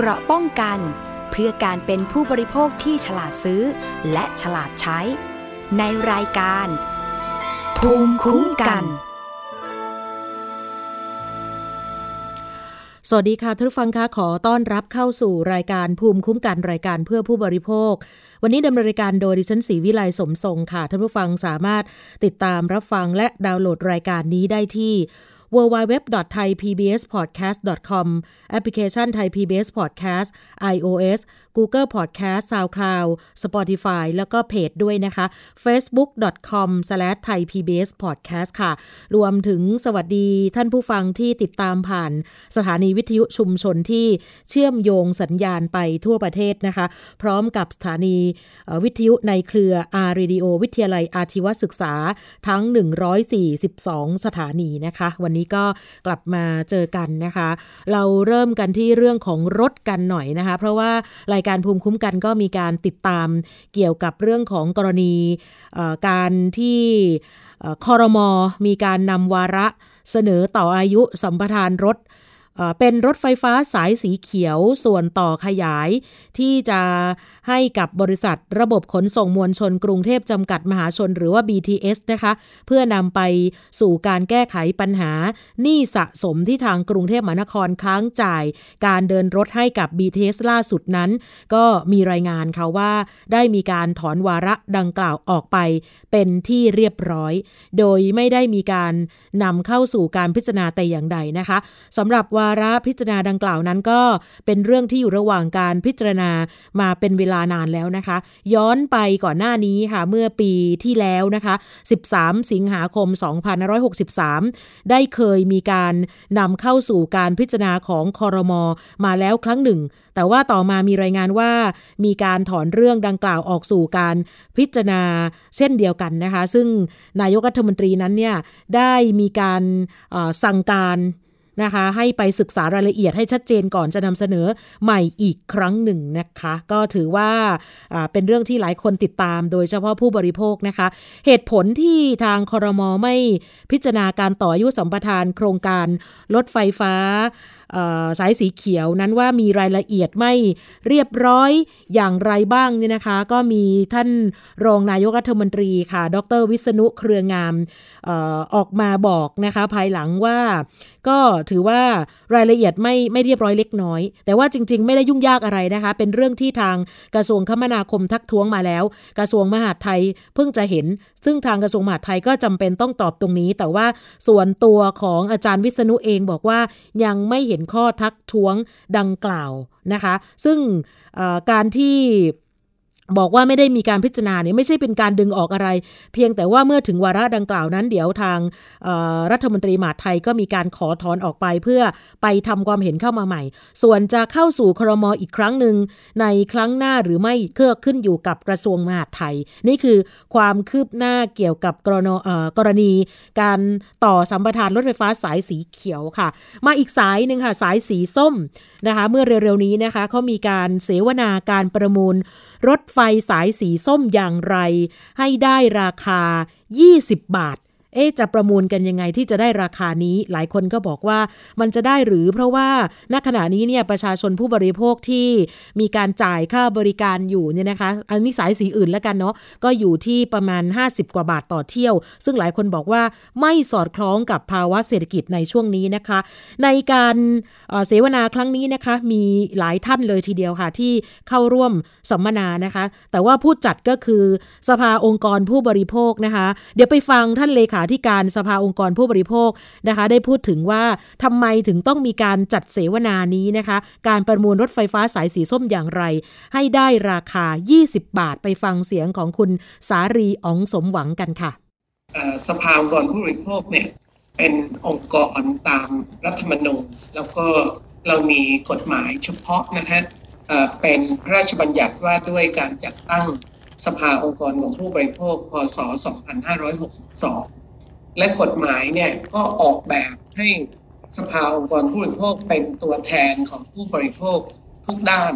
เกราะป้องกัน เพื่อการเป็นผู้บริโภคที่ฉลาดซื้อ และฉลาดใช้ ในรายการ ภูมิคุ้มกัน สวัสดีค่ะทุกฟังคะขอต้อนรับเข้าสู่รายการภูมิคุ้มกันรายการเพื่อผู้บริโภค วันนี้ดำเนินรายการโดยดิฉันศรีวิไลสมทรงค่ะท่านผู้ฟังสามารถติดตามรับฟังและดาวน์โหลดรายการนี้ได้ที่ www.thaipbspodcast.com แอปพลิเคชัน Thai PBS Podcast iOS Google Podcast SoundCloud Spotify แล้วก็เพจด้วยนะคะ facebook.com/thaipbspodcast ค่ะ รวมถึงสวัสดีท่านผู้ฟังที่ติดตามผ่านสถานีวิทยุชุมชนที่เชื่อมโยงสัญญาณไปทั่วประเทศนะคะ พร้อมกับสถานีวิทยุในเครือ R Radio วิทยาลัยอาชีวศึกษาทั้ง 142 สถานีนะคะ วันนี้ก็กลับมาเจอกันนะคะ เราเริ่มกันที่เรื่องของรถกันหน่อยนะคะ เพราะว่ารายการภูมิคุ้มกันก็มีการติดตามเกี่ยวกับเรื่องของกรณีการที่คอรมอมีการนำวาระเสนอต่ออายุสัมปทานรถ เป็นรถไฟฟ้าสายสีเขียวส่วนต่อขยาย ที่จะให้กับบริษัทระบบขนส่งมวลชนกรุงเทพจำกัดมหาชนหรือว่า BTS นะคะ เพื่อนำไปสู่การแก้ไขปัญหาหนี้สะสมที่ทางกรุงเทพมหานครค้างจ่าย การเดินรถให้กับ BTS ล่าสุดนั้น ก็มีรายงานค่ะว่าได้มีการถอนวาระดังกล่าวออกไป เป็นที่เรียบร้อย โดยไม่ได้มีการนำเข้าสู่การพิจารณาแต่อย่างใดนะคะสำหรับวาระพิจารณาดังกล่าวนั้นก็เป็นเรื่องที่อยู่ระหว่างการพิจารณามาเป็นเวลานานแล้วนะคะ ย้อนไปก่อนหน้านี้ค่ะเมื่อปีที่แล้วนะคะ 13 สิงหาคม 2563 ได้เคยมีการนำเข้าสู่การพิจารณาของคอรมอมาแล้วครั้งหนึ่ง แต่ว่าต่อมามีรายงานว่ามีการถอนเรื่องดังกล่าวออกสู่การพิจารณาเช่นเดียวกันนะคะ ซึ่งนายกรัฐมนตรีนั้นเนี่ยได้มีการสั่งการ นะคะ ให้ไปศึกษารายละเอียดให้ชัดเจนก่อนจะนำเสนอใหม่อีกครั้งหนึ่งนะคะ ก็ถือว่าเป็นเรื่องที่หลายคนติดตาม โดยเฉพาะผู้บริโภคนะคะ เหตุผลที่ทางคอรมอไม่พิจารณาการต่ออายุสัมปทานโครงการรถไฟฟ้าสายสีเขียวนั้นว่ามีรายละเอียดไม่เรียบร้อยอย่างไรบ้างเนี่ยนะคะ ก็มีท่านรองนายกรัฐมนตรีค่ะ ดรวิษณุเครืองามอออกมาบอกนะคะ ภายหลังว่า ก็ถือว่ารายละเอียดไม่ไม่เรียบร้อยเล็กน้อย แต่ว่าจริง ๆ ไม่ได้ยุ่งยากอะไรนะคะ เป็นเรื่องที่ทางกระทรวงคมนาคมทักท้วงมาแล้ว กระทรวงมหาดไทยเพิ่งจะเห็น ซึ่งทางกระทรวงมหาดไทยก็จำเป็นต้องตอบตรงนี้ แต่ว่าส่วนตัวของอาจารย์วิษณุเองบอกว่ายังไม่เห็นข้อทักท้วงดังกล่าวนะคะ ซึ่งการที่ บอกว่าไม่ได้มีการพิจารณาเนี่ยไม่ใช่เป็นการดึงออกอะไร เพียงแต่ว่าเมื่อถึงวาระดังกล่าวนั้น เดี๋ยวทางรัฐมนตรีมหาไทยก็มีการขอถอนออกไปเพื่อไปทำความเห็นเข้ามาใหม่ ส่วนจะเข้าสู่ครมอีกครั้งหนึ่งในครั้งหน้าหรือไม่เครือขึ้นอยู่กับกระทรวงมหาดไทย นี่คือความคืบหน้าเกี่ยวกับกรณกรณี การต่อสัมปทานรถไฟฟ้าสายสีเขียวค่ะ มาอีกสายหนึ่งค่ะสายสีส้มนะคะเมื่อเร็วๆนี้นะคะเขามีการเสวนาการประมูลรถไฟไฟสายสีส้มอย่างไร ให้ได้ราคา 20 บาท เอ๊จะประมูลกันยังไงที่จะได้ราคานี้ หลายคนก็บอกว่ามันจะได้หรือเพราะว่าณขณะนี้เนี่ยประชาชนผู้บริโภคที่มีการจ่ายค่าบริการอยู่เนี่ยนะคะ อันนี้สายสีอื่นแล้วกันเนาะก็อยู่ที่ประมาณ 50 กว่าบาทต่อเที่ยว ซึ่งหลายคนบอกว่าไม่สอดคล้องกับภาวะเศรษฐกิจในช่วงนี้นะคะ ในการเสวนาครั้งนี้นะคะ มีหลายท่านเลยทีเดียวค่ะ ที่เข้าร่วมสัมมนานะคะ แต่ว่าผู้จัดก็คือสภาองค์กรผู้บริโภคนะคะ เดี๋ยวไปฟังท่านเลขาธิการสภาองค์กรผู้บริโภคนะคะ ได้พูดถึงว่าทำไมถึงต้องมีการจัดเสวนานี้นะคะ การประมูลรถไฟฟ้าสายสีส้มอย่างไร ให้ได้ราคา 20 บาทไปฟังเสียงของคุณสารีอ๋องสมหวังกันค่ะสภาองค์กรผู้บริโภคเนี่ยเป็นองค์กรตามรัฐธรรมนูญแล้วก็เรามีกฎหมายเฉพาะนะฮะเป็นพระราชบัญญัติว่าด้วยการจัดตั้งสภาองค์กรของผู้บริโภค พศ 2562 และกฎหมายเนี่ยก็ออกแบบให้สภาองค์กรผู้บริโภคเป็นตัวแทนของผู้บริโภคทุกด้าน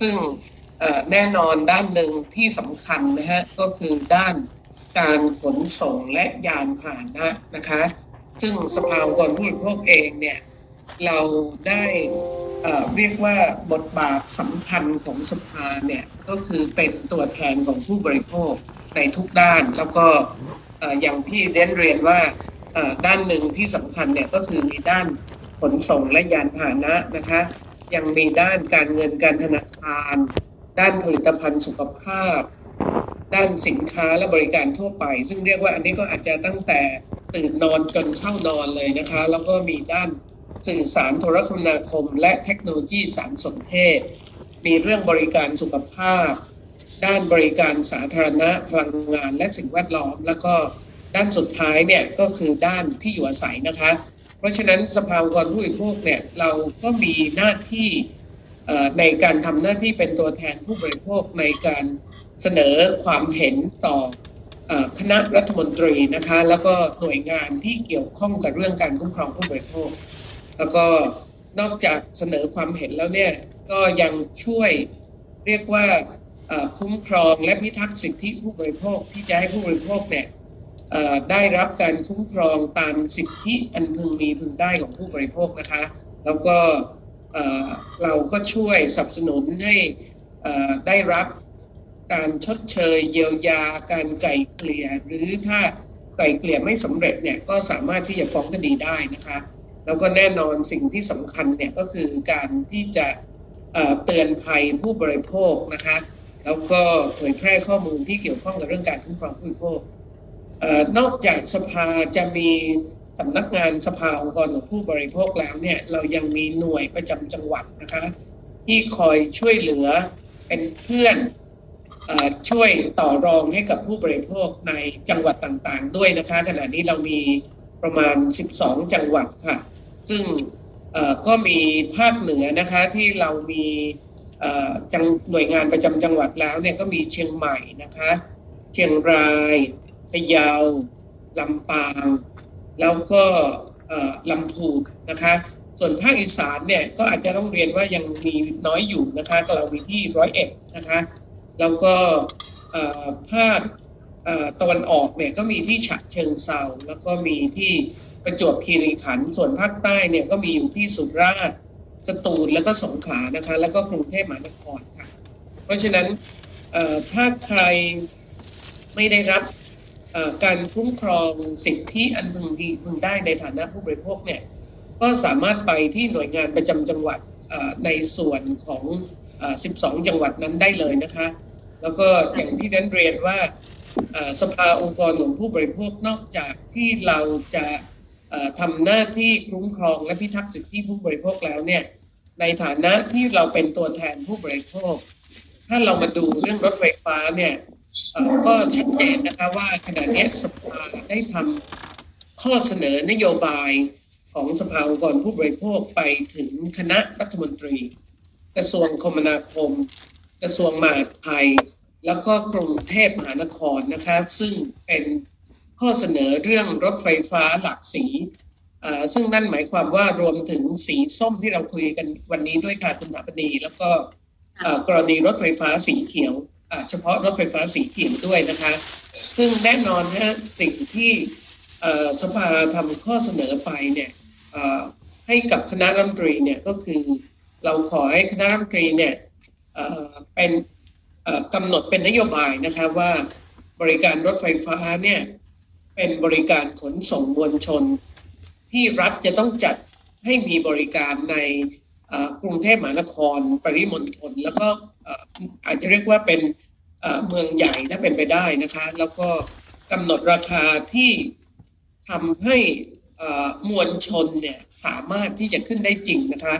ซึ่งแน่นอนด้านหนึ่งที่สำคัญนะฮะก็คือด้านการขนส่งและยานพาหนะนะคะ ซึ่งสภาองค์กรผู้บริโภคเองเนี่ยเราได้เรียกว่าบทบาทสำคัญของสภาเนี่ยก็คือเป็นตัวแทนของผู้บริโภคในทุกด้านแล้วก็ อย่างที่เดนเรียนว่าด้านหนึ่งที่สำคัญเนี่ยก็คือมีด้านขนส่งและยานพาหนะนะคะ ยังมีด้านการเงินการธนาคาร ด้านผลิตภัณฑ์สุขภาพ ด้านสินค้าและบริการทั่วไป ซึ่งเรียกว่าอันนี้ก็อาจจะตั้งแต่ตื่นนอนจนเช่านอนเลยนะคะ แล้วก็มีด้านสื่อสารโทรคมนาคม และเทคโนโลยีสารสนเทศ มีเรื่องบริการสุขภาพ ด้านบริการสาธารณะพลังงานและสิ่งแวดล้อม แล้วก็ด้านสุดท้ายเนี่ยก็คือด้านที่อยู่อาศัยนะคะ เพราะฉะนั้นสภาองค์กรผู้บริโภคเนี่ยเราก็มีหน้าที่ในการทำหน้าที่เป็นตัวแทนผู้บริโภคในการเสนอความเห็นต่อคณะรัฐมนตรีนะคะ แล้วก็หน่วยงานที่เกี่ยวข้องกับเรื่องการคุ้มครองผู้บริโภค แล้วก็นอกจากเสนอความเห็นแล้วเนี่ยก็ยังช่วยเรียกว่า คุ้มครองและพิทักษ์สิทธิผู้บริโภคที่จะให้ผู้บริโภคเนี่ยได้รับการคุ้มครองตามสิทธิอันพึงมีพึงได้ของผู้บริโภคนะคะ แล้วก็เราก็ช่วยสนับสนุนให้ได้รับการชดเชยเยียวยาการไก่เกลี่ยหรือถ้าไก่เกลี่ยไม่สำเร็จเนี่ยก็สามารถที่จะฟ้องคดีได้นะคะ แล้วก็แน่นอนสิ่งที่สำคัญเนี่ยก็คือการที่จะเตือนภัยผู้บริโภคนะคะ แล้วก็เผยแพร่ข้อมูลที่เกี่ยวข้องกับเรื่องการคุ้มครองผู้บริโภคนอกจากสภาจะมีสำนักงานสภาองค์กรของผู้บริโภคแล้วเนี่ยเรายังมีหน่วยประจำจังหวัดนะคะที่คอยช่วยเหลือเป็นเพื่อนช่วยต่อรองให้กับผู้บริโภคในจังหวัดต่างๆ ด้วยนะคะขณะนี้เรามีประมาณ 12 จังหวัดค่ะ ซึ่งก็มีภาคเหนือนะคะที่เรามี จังหน่วยงานประจำจังหวัดแล้วเนี่ยก็มีเชียงใหม่นะคะ เชียงรายพะเยาลำปาง แล้วก็ลำพูนนะคะ ส่วนภาคอีสานเนี่ยก็อาจจะต้องเรียนว่ายังมีน้อยอยู่นะคะก็เรามีที่ร้อยเอ็ดนะคะ แล้วก็ภาคตะวันออกเนี่ยก็มีที่ฉะเชิงเซาแล้วก็มีที่ประจวบคีรีขันธ์ส่วนภาคใต้เนี่ยก็มีอยู่ที่สุราษฎร์ สตูลแล้วก็สงขลานะคะ แล้วก็กรุงเทพมหานครค่ะ เพราะฉะนั้นถ้าใครไม่ได้รับการคุ้มครองสิทธิอันพึงดีพึงได้ในฐานะผู้บริโภคเนี่ยก็สามารถไปที่หน่วยงานประจำจังหวัดในส่วนของ 12 จังหวัดนั้นได้เลยนะคะ แล้วก็อย่างที่นั้นเรียนว่าสภาองค์กรของผู้บริโภคนอกจากที่เราจะ ทำหน้าที่คุ้มครองและพิทักษ์สิทธิผู้บริโภคแล้วเนี่ยในฐานะที่เราเป็นตัวแทนผู้บริโภค ถ้าเรามาดูเรื่องรถไฟฟ้าเนี่ยก็ชัดเจนนะคะว่าขณะนี้สภาได้ทำข้อเสนอนโยบายของสภาองค์กรผู้บริโภคไปถึงคณะรัฐมนตรี กระทรวงคมนาคม กระทรวงมหาดไทย แล้วก็กรุงเทพมหานครนะคะซึ่งเป็น ข้อเสนอเรื่องรถไฟฟ้าหลากสี ซึ่งนั่นหมายความว่ารวมถึงสีส้มที่เราคุยกันวันนี้ด้วยค่ะคุณถาปนีแล้วก็กรณีรถไฟฟ้าสีเขียวเฉพาะรถไฟฟ้าสีเขียวด้วยนะคะ ซึ่งแน่นอนฮะสิ่งที่สภาทำข้อเสนอไปเนี่ยให้กับคณะรัฐมนตรีเนี่ยก็คือเราขอให้คณะรัฐมนตรีเนี่ยเป็นกำหนดเป็นนโยบายนะคะว่าบริการรถไฟฟ้าเนี่ย เป็นบริการขนส่งมวลชน ที่รัฐจะต้องจัดให้มีบริการในกรุงเทพมหานคร ปริมณฑลแล้วก็อาจจะเรียกว่าเป็นเมืองใหญ่ถ้าเป็นไปได้นะคะ แล้วก็กำหนดราคาที่ทำให้มวลชนเนี่ยสามารถที่จะขึ้นได้จริงนะคะ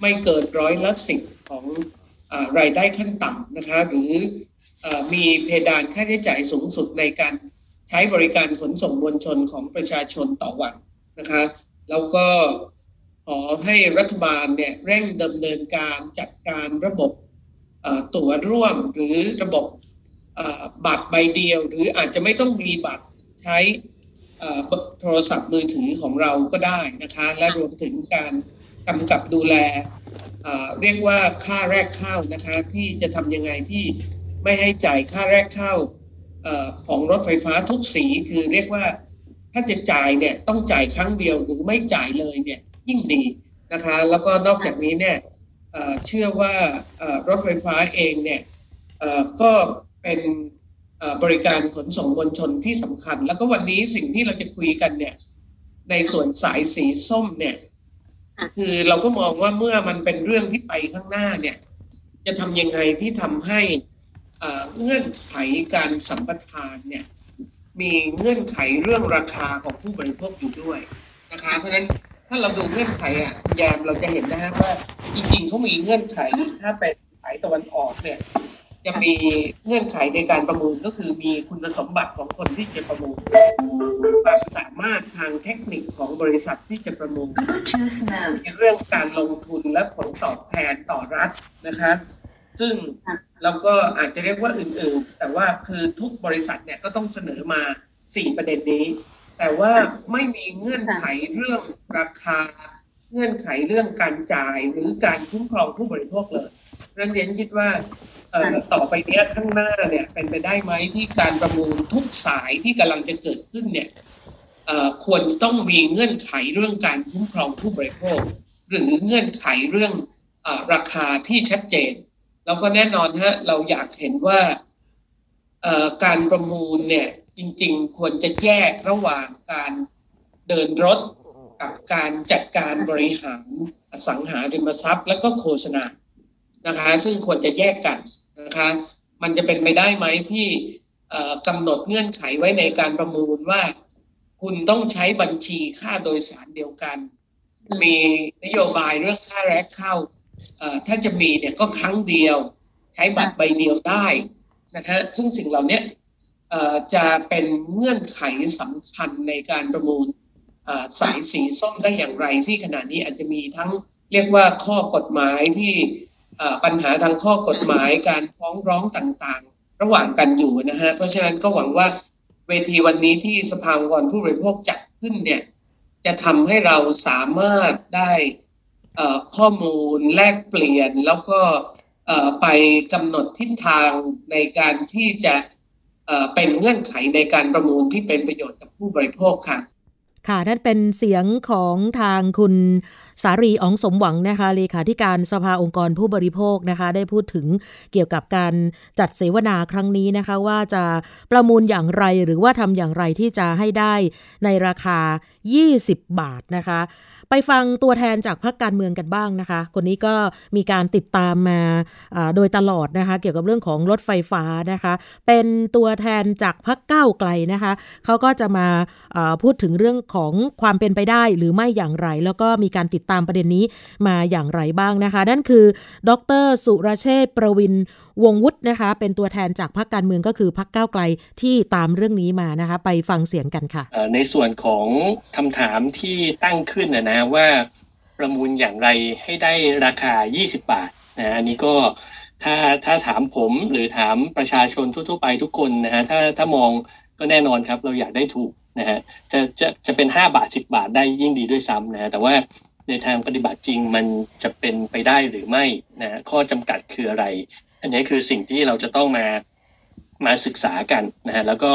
ไม่เกินร้อยละสิบของรายได้ขั้นต่ำนะคะ หรือมีเพดานค่าใช้จ่ายสูงสุดในการ ใช้บริการขนส่งมวลชนของประชาชนต่อวันนะคะ แล้วก็ขอให้รัฐบาลเนี่ยเร่งดำเนินการจัดการระบบตั๋วร่วมหรือระบบบัตรใบเดียว หรืออาจจะไม่ต้องมีบัตรใช้โทรศัพท์มือถือของเราก็ได้นะคะ และรวมถึงการกำกับดูแลเรียกว่าค่าแรกเข้านะคะ ที่จะทำยังไงที่ไม่ให้จ่ายค่าแรกเข้า ของรถไฟฟ้าทุกสีคือเรียกว่าถ้าจะจ่ายเนี่ยต้องจ่ายครั้งเดียวหรือไม่จ่ายเลยเนี่ยยิ่งดีนะคะ แล้วก็นอกจากนี้เนี่ยเชื่อว่ารถไฟฟ้าเองเนี่ยก็เป็นบริการขนส่งมวลชนที่สำคัญ แล้วก็วันนี้สิ่งที่เราจะคุยกันเนี่ยในส่วนสายสีส้มเนี่ยคือเราก็มองว่าเมื่อมันเป็นเรื่องที่ไปข้างหน้าเนี่ย จะทำยังไงที่ทำให้ เงื่อนไขการสัมปทานเนี่ยมีเงื่อนไขเรื่องราคาของผู้บริโภคอยู่ด้วยนะคะเพราะฉะนั้นถ้าเราดูเงื่อนไขอะแยมเราจะเห็นนะฮะว่าจริงๆเขามีเงื่อนไขถ้าเป็นสายตะวันออกเนี่ยจะมีเงื่อนไขในการประมูลก็คือมีคุณสมบัติของคนที่จะประมูลความสามารถทางเทคนิคของบริษัทที่จะประมูลมีเรื่องการลงทุนและผลตอบแทนต่อรัฐนะคะ ซึ่งเราก็อาจจะเรียกว่าอื่นๆ แต่ว่าคือทุกบริษัทเนี่ยก็ต้องเสนอมาสี่ประเด็นนี้ แต่ว่าไม่มีเงื่อนไขเรื่องราคา เงื่อนไขเรื่องการจ่ายหรือการคุ้มครองผู้บริโภคเลยเรนเรียนคิดว่าต่อไปเนี้ยข้างหน้าเนี่ยเป็นไปได้ไหมที่การประมูลทุกสายที่กำลังจะเกิดขึ้นเนี่ยควรต้องมีเงื่อนไขเรื่องการคุ้มครองผู้บริโภค หรือเงื่อนไขเรื่องอราคาที่ชัดเจน แล้วก็แน่นอนฮะเราอยากเห็นว่าการประมูลเนี่ยจริงๆ ควรจะแยกระหว่างการเดินรถกับการจัดการบริหารอสังหาริมทรัพย์ แล้วก็โฆษณานะคะ ซึ่งควรจะแยกกันนะคะมันจะเป็นไปได้ไหมที่กำหนดเงื่อนไขไว้ในการประมูลว่า คุณต้องใช้บัญชีค่าโดยสารเดียวกัน มีนโยบายเรื่องค่าแรกเข้า ถ้าจะมีเนี่ยก็ครั้งเดียว ใช้บัตรใบเดียวได้นะฮะซึ่งสิ่งเหล่านี้จะเป็นเงื่อนไขสำคัญในการประมูลสายสีส้มได้อย่างไรที่ขณะนี้อาจจะมีทั้งเรียกว่าข้อกฎหมายที่ปัญหาทางข้อกฎหมายการฟ้องร้องต่างๆ ระหว่างกันอยู่นะฮะเพราะฉะนั้นก็หวังว่าเวทีวันนี้ที่สภาองค์กรผู้บริโภคจัดขึ้นเนี่ยจะทำให้เราสามารถได้ ข้อมูลแลกเปลี่ยนแล้วก็ไปกำหนดทิศทางในการที่จะเป็นเงื่อนไขในการประมูลที่เป็นประโยชน์กับผู้บริโภคค่ะ ค่ะ นั่นเป็นเสียงของทางคุณสารีอองสมหวังนะคะเลขาธิการสภาองค์กรผู้บริโภคนะคะ ได้พูดถึงเกี่ยวกับการจัดเสวนาครั้งนี้นะคะ ว่าจะประมูลอย่างไรหรือว่าทำอย่างไรที่จะให้ได้ในราคา 20 บาทนะคะ ไปฟังตัวแทนจากพรรคการเมืองกันบ้างนะคะ คนนี้ก็มีการติดตามมาโดยตลอดนะคะ เกี่ยวกับเรื่องของรถไฟฟ้านะคะ เป็นตัวแทนจากพรรคก้าวไกลนะคะเขาก็จะมาพูดถึงเรื่องของความเป็นไปได้หรือไม่อย่างไร แล้วก็มีการติดตามประเด็นนี้มาอย่างไรบ้างนะคะ นั่นคือ ดร สุรเชษประวิน วงวุฒินะคะ เป็นตัวแทนจากพรรคการเมืองก็คือพรรคก้าวไกลที่ตามเรื่องนี้มานะคะ ไปฟังเสียงกันค่ะ ในส่วนของคำถามที่ตั้งขึ้นนะนะว่าประมูลอย่างไรให้ได้ราคา 20 บาทนะอันนี้ก็ถ้าถ้าถามผมหรือถามประชาชนทั่วๆไปทุกคนนะฮะถ้าถ้ามองก็แน่นอนครับ เราอยากได้ถูกนะฮะจะจะจะเป็น 5 บาท 10 บาทได้ยิ่งดีด้วยซ้ำนะแต่ว่าในทางปฏิบัติจริงมันจะเป็นไปได้หรือไม่นะข้อจำกัดคืออะไร อันนี้คือสิ่งที่เราจะต้องมามาศึกษากันนะฮะแล้วก็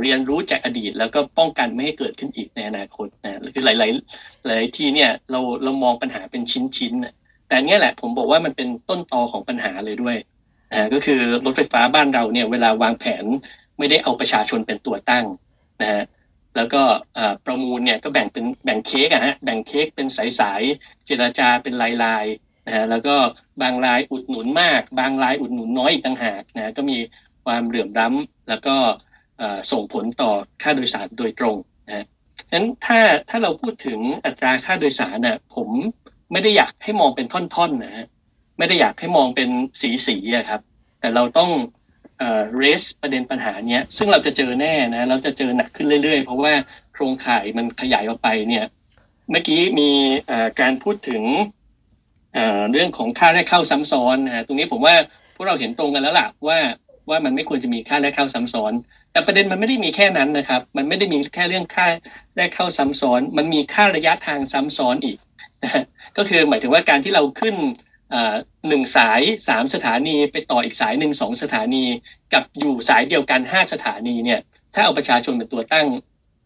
เรียนรู้จากอดีต แล้วก็ป้องกันไม่ให้เกิดขึ้นอีกในอนาคตนะคือหลายๆหลายที่เนี่ยเราเรามองปัญหาเป็นชิ้นๆแต่เนี้ยแหละผมบอกว่ามันเป็นต้นตอของปัญหาเลยด้วยอ่าก็คือรถไฟฟ้าบ้านเราเนี่ยเวลาวางแผนไม่ได้เอาประชาชนเป็นตัวตั้งนะฮะแล้วก็ประมูลเนี่ยก็แบ่งเป็นแบ่งเค้กอะฮะแบ่งเค้กเป็นสายๆเจรจาเป็นลายๆ นะฮะแล้วก็บางรายอุดหนุนมาก บางรายอุดหนุนน้อยอีกต่างหากนะก็มีความเหลื่อมล้ำแล้วก็ส่งผลต่อค่าโดยสารโดยตรงนะฉะนั้นถ้าถ้าเราพูดถึงอัตราค่าโดยสารน่ะผมไม่ได้อยากให้มองเป็นท่อนๆนะฮะไม่ได้อยากให้มองเป็นสีสีอะครับ แต่เราต้องเอ่อ raise ประเด็นปัญหาเนี้ยซึ่งเราจะเจอแน่นะเราจะเจอหนักขึ้นเรื่อยๆ เพราะว่าโครงข่ายมันขยายออกไปเนี่ยเมื่อกี้มีการพูดถึง เรื่องของค่าแรกเข้าซ้ำซ้อนนะตรงนี้ผมว่าพวกเราเห็นตรงกันแล้วล่ะว่าว่ามันไม่ควรจะมีค่าแรกเข้าซ้ำซ้อน แต่ประเด็นมันไม่ได้มีแค่นั้นนะครับ มันไม่ได้มีแค่เรื่องค่าแรกเข้าซ้ำซ้อน มันมีค่าระยะทางซ้ำซ้อนอีกก็คือหมายถึงว่าการที่เราขึ้นหนึ่งสายสามสถานีไปต่ออีกสายหนึ่งสองสถานี กับอยู่สายเดียวกันห้าสถานีเนี่ยถ้าเอาประชาชนเป็นตัวตั้ง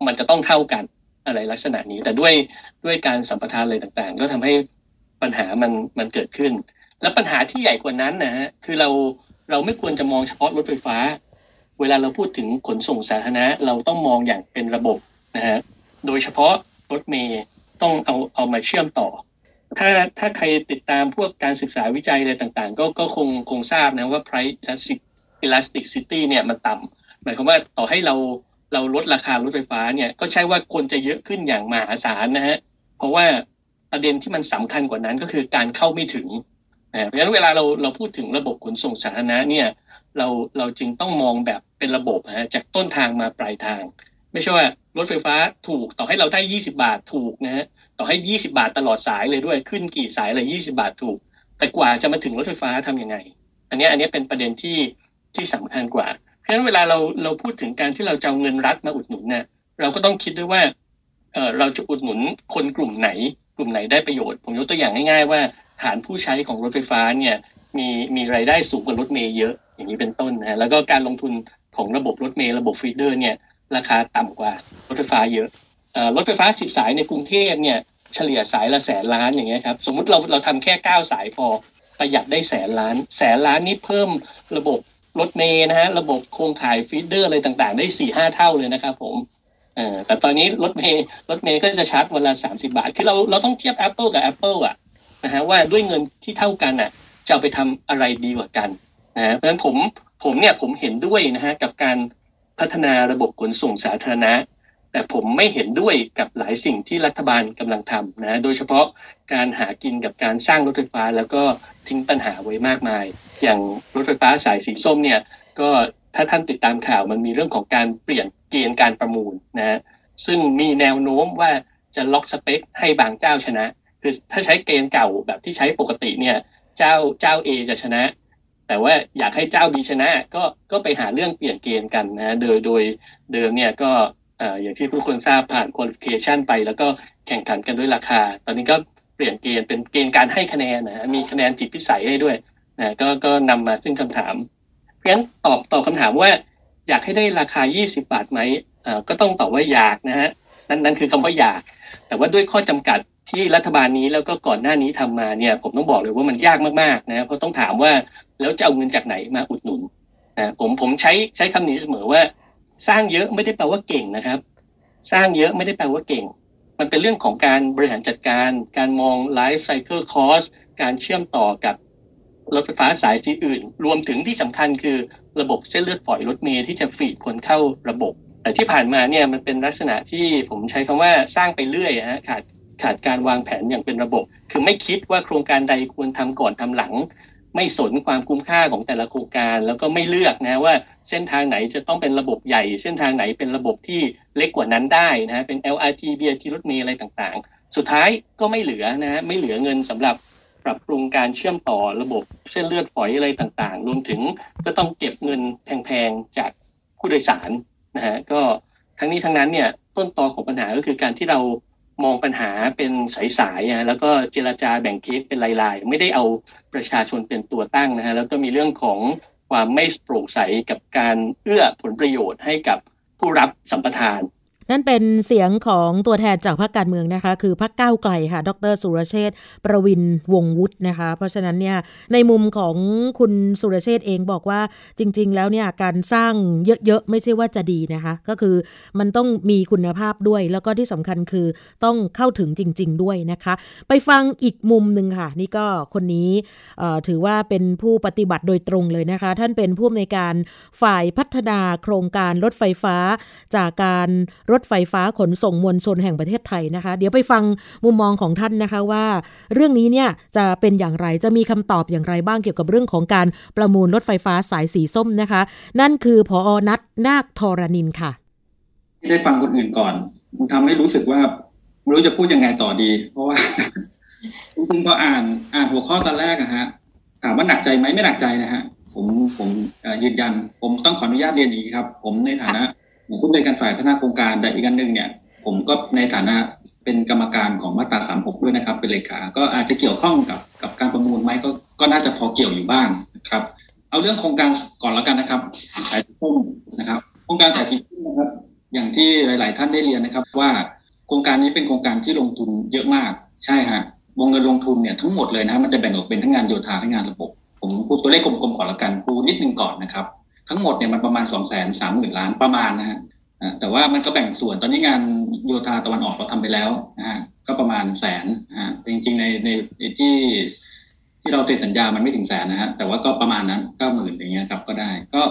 มันจะต้องเท่ากันอะไรลักษณะนี้ แต่ด้วยด้วยการสัมปทานอะไรต่างๆ ก็ทำให้ ปัญหามันมันเกิดขึ้น แล้วปัญหาที่ใหญ่กว่านั้นนะฮะคือเราเราไม่ควรจะมองเฉพาะรถไฟฟ้า เวลาเราพูดถึงขนส่งสาธารณะเราต้องมองอย่างเป็นระบบนะฮะโดยเฉพาะรถเมย์ต้องเอาเอามาเชื่อมต่อ ถ้าถ้าใครติดตามพวกการศึกษาวิจัยอะไรต่างๆ ก็ก็คงคงทราบนะว่า price elasticity เนี่ยมันต่ำหมายความว่าต่อให้เราเราลดราคารถไฟฟ้าเนี่ยก็ใช่ว่าคนจะเยอะขึ้นอย่างมหาศาลนะฮะเพราะว่า ประเด็นที่มันสำคัญกว่านั้นก็คือการเข้าไม่ถึงเพราะฉะนั้นเวลาเราเราพูดถึงระบบขนส่งสาธารณะเนี่ยเราเราจึงต้องมองแบบเป็นระบบฮะจากต้นทางมาปลายทาง ไม่ใช่ว่ารถไฟฟ้าถูกต่อให้เราได้ 20 บาทถูกนะฮะต่อให้ 20 บาทตลอดสายเลยด้วยขึ้นกี่สายเลย20 บาทถูก แต่กว่าจะมาถึงรถไฟฟ้าทํำยังไง อันนี้อันนี้เป็นประเด็นที่ที่สำคัญกว่า เพราะฉะนั้นเวลาเราเราพูดถึงการที่เราจะเอาเงินรัฐมาอุดหนุนเนี่ยเราก็ต้องคิดด้วยว่าเออเราจะอุดหนุนคนกลุ่มไหน กลุ่มไหนได้ประโยชน์ ผมยกตัวอย่างง่ายๆว่าฐานผู้ใช้ของรถไฟฟ้าเนี่ยมีมีรายได้สูงกว่ารถเมล์เยอะอย่างนี้เป็นต้นนะแล้วก็การลงทุนของระบบรถเมล์ระบบ feeder เนี่ยราคาต่ำกว่ารถไฟฟ้าเยอะรถไฟฟ้าสิบสายในกรุงเทพเนี่ยเฉลี่ยสายละแสนล้านอย่างเงี้ยครับสมมุติเราเราทำแค่เก้าสายพอประหยัดได้แสนล้าน แสนล้านนี้เพิ่มระบบรถเมล์นะฮะระบบโครงข่าย feeder อะไรต่างๆ ได้สี่ห้าเท่าเลยนะครับผม แต่ตอนนี้รถเมย์รถเมย์ก็จะชาร์จวันละสามสิบาท คือเราเราต้องเทียบ Apple กับ Apple อะนะฮะว่าด้วยเงินที่เท่ากันอะจะไปทำอะไรดีกว่ากันนะฮะเพราะฉะนั้นผมผมเนี่ยผมเห็นด้วยนะฮะกับการพัฒนาระบบขนส่งสาธารณะ แต่ผมไม่เห็นด้วยกับหลายสิ่งที่รัฐบาลกำลังทำนะโดยเฉพาะการหากินกับการสร้างรถไฟฟ้า แล้วก็ทิ้งปัญหาไว้มากมาย อย่างรถไฟฟ้าสายสีส้มเนี่ยก็ ถ้าท่านติดตามข่าวมันมีเรื่องของการเปลี่ยนเกณฑ์การประมูลนะซึ่งมีแนวโน้มว่าจะล็อกสเปคให้บางเจ้าชนะ คือถ้าใช้เกณฑ์เก่าแบบที่ใช้ปกติเนี่ยเจ้าเจ้า A จะชนะ แต่ว่าอยากให้เจ้า B ชนะก็ก็ไปหาเรื่องเปลี่ยนเกณฑ์กันนะโดยโดยเดิมเนี่ยก็อย่างที่ทุกคนทราบผ่าน qualification ไป แล้วก็แข่งขันกันด้วยราคา ตอนนี้ก็เปลี่ยนเกณฑ์เป็นเกณฑ์การให้คะแนนนะมีคะแนนจิตพิสัยให้ด้วยนะก็ก็นำมาซึ่งคำถาม เพราะฉะนั้นตอบตอบคำถามว่า อยากให้ได้ราคา 20 บาทไหมก็ต้องตอบว่าอยากนะฮะนั่นนั่นคือคำว่าอยาก แต่ว่าด้วยข้อจำกัดที่รัฐบาลนี้แล้วก็ก่อนหน้านี้ทำมาเนี่ยผมต้องบอกเลยว่ามันยากมากๆนะเพราะต้องถามว่าแล้วจะเอาเงินจากไหนมาอุดหนุนนะผมผมใช้ใช้คำนี้เสมอว่า สร้างเยอะไม่ได้แปลว่าเก่งนะครับ สร้างเยอะไม่ได้แปลว่าเก่ง มันเป็นเรื่องของการบริหารจัดการ การมอง life cycle cost การเชื่อมต่อกับ รถไฟฟ้าสายสีอื่น รวมถึงที่สำคัญคือระบบเส้นเลือดฝอยรถเมล์ที่จะฟีดคนเข้าระบบ แต่ที่ผ่านมาเนี่ยมันเป็นลักษณะที่ผมใช้คำว่าสร้างไปเรื่อยฮะขาดขาดการวางแผนอย่างเป็นระบบ คือไม่คิดว่าโครงการใดควรทำก่อนทำหลัง ไม่สนความคุ้มค่าของแต่ละโครงการ แล้วก็ไม่เลือกนะว่าเส้นทางไหนจะต้องเป็นระบบใหญ่ เส้นทางไหนเป็นระบบที่เล็กกว่านั้นได้นะเป็น LRT BRT รถเมล์อะไรต่างๆ สุดท้ายก็ไม่เหลือนะไม่เหลือเงินสำหรับ ปรับปรุงการเชื่อมต่อระบบเส้นเลือดฝอยอะไรต่างๆ รวมถึงก็ต้องเก็บเงินแพงๆจากผู้โดยสารนะฮะก็ทั้งนี้ทั้งนั้นเนี่ยต้นตอของปัญหาก็คือการที่เรามองปัญหาเป็นสายๆแล้วก็เจรจาแบ่งเคสเป็นลายๆ ไม่ได้เอาประชาชนเป็นตัวตั้งนะฮะแล้วก็มีเรื่องของความไม่โปร่งใสกับการเอื้อผลประโยชน์ให้กับผู้รับสัมปทาน นั่นเป็นเสียงของตัวแทนจากพรรคการเมืองนะคะ คือพรรคก้าวไกลค่ะ ดร สุรเชษประวินวงวุฒินะคะ เพราะฉะนั้นเนี่ยในมุมของคุณสุรเชษเองบอกว่าจริง ๆ แล้วเนี่ยการสร้างเยอะ ๆ ไม่ใช่ว่าจะดีนะคะ ก็คือมันต้องมีคุณภาพด้วย แล้วก็ที่สำคัญคือต้องเข้าถึงจริง ๆ ด้วยนะคะ ไปฟังอีกมุมหนึ่งค่ะ นี่ก็คนนี้ถือว่าเป็นผู้ปฏิบัติโดยตรงเลยนะคะ ท่านเป็นผู้อำนวยการฝ่ายพัฒนาโครงการรถไฟฟ้าจากการรถถไฟฟ้าขนส่งมวลชนแห่งประเทศไทยนะคะ เดี๋ยวไปฟังมุมมองของท่านนะคะว่า เรื่องนี้เนี่ยจะเป็นอย่างไรจะมีคำตอบอย่างไรบ้างเกี่ยวกับเรื่องของการประมูลรถไฟฟ้าสายสีส้มนะคะ นั่นคือพออนัทนาคทรนินค่ะได้ฟังคนอื่นก่อนมันทำให้รู้สึกว่าไม่รู้จะพูดยังไงต่อดี เพราะว่าจริงๆพออ่านอ่านหัวข้อตอนแรกอะฮะถามว่าหนักใจไหมไม่หนักใจนะฮะผมผมยืนยัน ผมต้องขออนุญาตเรียนอย่างนี้ครับ ผมในฐานะ ผู้ในการฝ่ายพัฒนาโครงการแต่อีกอันหนึ่งเนี่ย ผมก็ในฐานะเป็นกรรมการของมาตราสามหกด้วยนะครับ เป็นเลขา ก็อาจจะเกี่ยวข้องกับกับการประมูลไหมก็ก็น่าจะพอเกี่ยวอยู่บ้างนะครับ เอาเรื่องโครงการก่อนแล้วกันนะครับสายสีส้มนะครับ โครงการสายสีส้มนะครับ อย่างที่หลาย ๆ ท่านได้เรียนนะครับ ว่าโครงการนี้เป็นโครงการที่ลงทุนเยอะมาก ใช่ฮะ วงเงินลงทุนเนี่ยทั้งหมดเลยนะ มันจะแบ่งออกเป็นทั้งงานโยธาทั้งงานระบบ ผมพูดตัวเลขกลม ๆ ก่อนละกันปูนิดนึงก่อนนะครับ ทั้งหมดเนี่ยมันประมาณสองแสนสามหมื่นล้านประมาณนะฮะแต่ว่ามันก็แบ่งส่วนตอนนี้งานโยธาตะวันออกเราทำไปแล้วนะฮะก็ประมาณแสนนะฮะจริง ๆ ในในที่ที่เราเซ็นสัญญามันไม่ถึงแสนนะฮะแต่ว่าก็ประมาณนั้นเก้าหมื่นอย่างเงี้ยครับก็ได้ ก็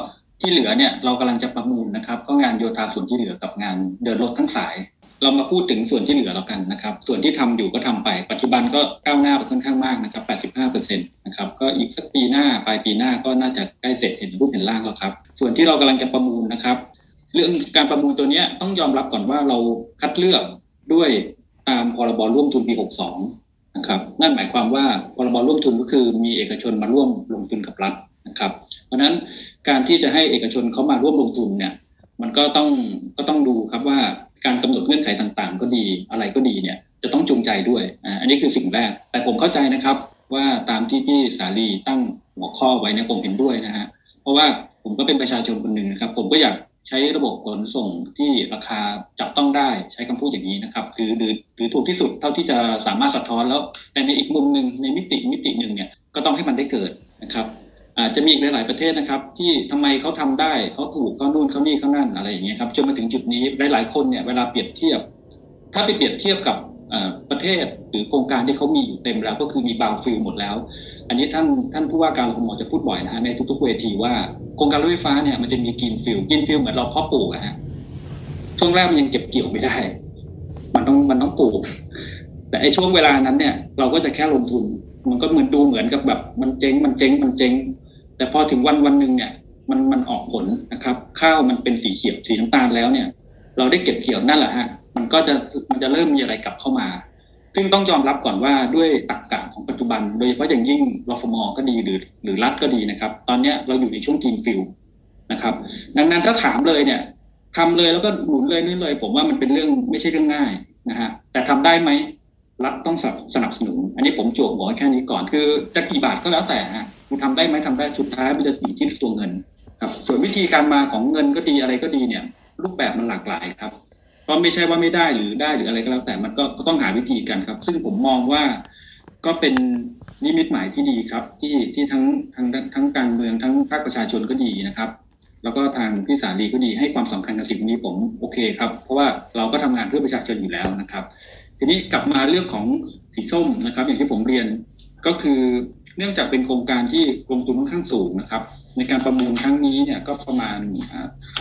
ที่เหลือเนี่ยเรากำลังจะประมูลนะครับ ก็งานโยธาส่วนที่เหลือกับงานเดินรถทั้งสาย เรามาพูดถึงส่วนที่เหลือแล้วกันนะครับ ส่วนที่ทำอยู่ก็ทำไป ปัจจุบันก็ก้าวหน้าไปค่อนข้างมากนะครับ85เปอร์เซ็นต์นะครับ ก็อีกสักปีหน้าปลายปีหน้าก็น่าจะใกล้เสร็จเห็นรูปเห็นร่างแล้วครับ ส่วนที่เรากำลังจะประมูลนะครับ เรื่องการประมูลตัวนี้ต้องยอมรับก่อนว่าเราคัดเลือกด้วยตามพรบร่วมทุนปี 62 นะครับ นั่นหมายความว่าพรบร่วมทุนก็คือมีเอกชนมาร่วมลงทุนกับรัฐนะครับ เพราะนั้นการที่จะให้เอกชนเขามาร่วมลงทุนเนี่ย มันก็ต้องก็ต้องดูครับว่าการกำหนดเงื่อนไขต่างๆ ก็ดีอะไรก็ดีเนี่ยจะต้องจูงใจด้วยอันนี้คือสิ่งแรก แต่ผมเข้าใจนะครับว่าตามที่พี่สาลีตั้งหัวข้อไว้เนี่ยผมเห็นด้วยนะฮะเพราะว่าผมก็เป็นประชาชนคนหนึ่งนะครับ ผมก็อยากใช้ระบบขนส่งที่ราคาจับต้องได้ใช้คำพูดอย่างนี้นะครับ คือหรือหรือถูกที่สุดเท่าที่จะสามารถสะท้อนแล้ว แต่ในอีกมุมหนึ่งในมิติมิติหนึ่งเนี่ยก็ต้องให้มันได้เกิดนะครับ อาจจะมีอีกหลาย ๆ ประเทศนะครับ ที่ทำไมเขาทำได้เขาถูกเขานู่นเขานี่เขานั่นอะไรอย่างเงี้ยครับจนมาถึงจุดนี้หลาย ๆ คนเนี่ยเวลาเปรียบเทียบ ถ้าไปเปรียบเทียบกับประเทศหรือโครงการที่เขามีอยู่เต็มแล้วก็คือมีบาวฟิลหมดแล้ว อันนี้ท่านท่านผู้ว่าการรฟมจะพูดบ่อยนะฮะในทุกๆเวทีว่าโครงการรถไฟฟ้าเนี่ยมันจะมี greenfield greenfield เหมือนเราเพาะปลูกอะฮะช่วงแรกมันยังเก็บเกี่ยวไม่ได้ มันต้องมันต้องปลูก แต่ไอ้ช่วงเวลานั้นเนี่ย เราก็จะแค่ลงทุน มันก็เหมือนดูเหมือนกับแบบ มันเจ๊งมันเจ๊งมันเจ๊ง แต่พอถึงวันวันหนึ่งเนี่ยมันมันออกผลนะครับ ข้าวมันเป็นสีเขียวสีน้ำตาลแล้วเนี่ย เราได้เก็บเกี่ยวนั่นแหละฮะมันก็จะมันจะเริ่มมีอะไรกลับเข้ามา ซึ่งต้องยอมรับก่อนว่าด้วยตรรกะของปัจจุบัน โดยเฉพาะอย่างยิ่งรฟมก็ดีหรือ หรือรัฐก็ดีนะครับ ตอนนี้เราอยู่ในช่วงจีนฟิลนะครับ ดังนั้นถ้าถามเลยเนี่ยทำเลยแล้วก็หมุนเลยนี่เลย ผมว่ามันเป็นเรื่องไม่ใช่เรื่องง่ายนะฮะแต่ทำได้ไหมรัฐต้องสนับสนุน อันนี้ผมโจกบอกแค่นี้ก่อนคือจะกี่บาทก็แล้วแต่ฮะ คุณทำได้ไหมทำได้สุดท้ายมันจะอยู่ที่ตัวเงินครับส่วนวิธีการมาของเงินก็ดีอะไรก็ดีเนี่ย รูปแบบมันหลากหลายครับเพราะไม่ใช่ว่าไม่ได้หรือได้หรืออะไรก็แล้ว แต่มันก็ต้องหาวิธีกันครับ ซึ่งผมมองว่าก็เป็นนิมิตหมายที่ดีครับ ที่ที่ทั้งทั้งทั้งการเมืองทั้งภาคประชาชนก็ดีนะครับ แล้วก็ทางพี่สาลีก็ดีให้ความสำคัญกับสิ่งนี้ผมโอเคครับ เพราะว่าเราก็ทำงานเพื่อประชาชนอยู่แล้วนะครับ ทีนี้กลับมาเรื่องของสีส้มนะครับ อย่างที่ผมเรียนก็คือ เนื่องจากเป็นโครงการที่ลงทุนค่อนข้างสูงนะครับ ในการประมูลครั้งนี้เนี่ยก็ประมาณ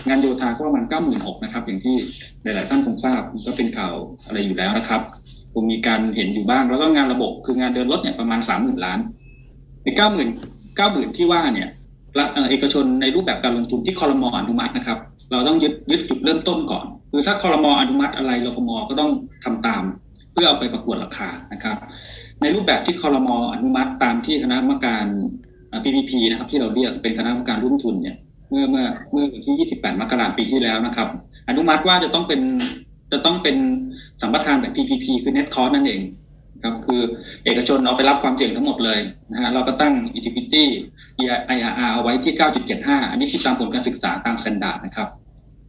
งานโยธาก็ประมาณ 9 6 0 0 0นะครับ อย่างที่หลาย ๆ ท่านคงทราบก็เป็นข่าวอะไรอยู่แล้วนะครับคงมีการเห็นอยู่บ้าง แล้วก็งานระบบคืองานเดินรถเนี่ยประมาณ 30,000 ล้าน ใน 9 0 0 0 0 9 0,000 ที่ว่าเนี่ยเอกชนในรูปแบบการลงทุนที่คอรมออนุมัตินะครับ เราต้องยึดยึดจุดเริ่มต้นก่อน คือถ้าคอรมออนุมัติอะไรรฟมก็ต้องทำตาม เพื่อเอาไปประกวดราคานะครับ ในรูปแบบที่คอรมออนุมัติตามที่คณะกรรมการ PPP นะครับ ที่เราเรียกเป็นคณะกรรมการร่วมทุนเนี่ยเมื่อเมื่อเมื่อวันที่ 28 มกราคมปีที่แล้วนะครับ อนุมัติว่าจะต้องเป็นจะต้องเป็นสัมปทานแบบ PPP คือ net cost นั่นเองครับคือเอกชนเอาไปรับความเสี่ยงทั้งหมดเลยนะฮะเราก็ตั้ง utility IRR เอาไว้ที่ 9.75 อันนี้คือตามผลการศึกษาตาม standard นะครับ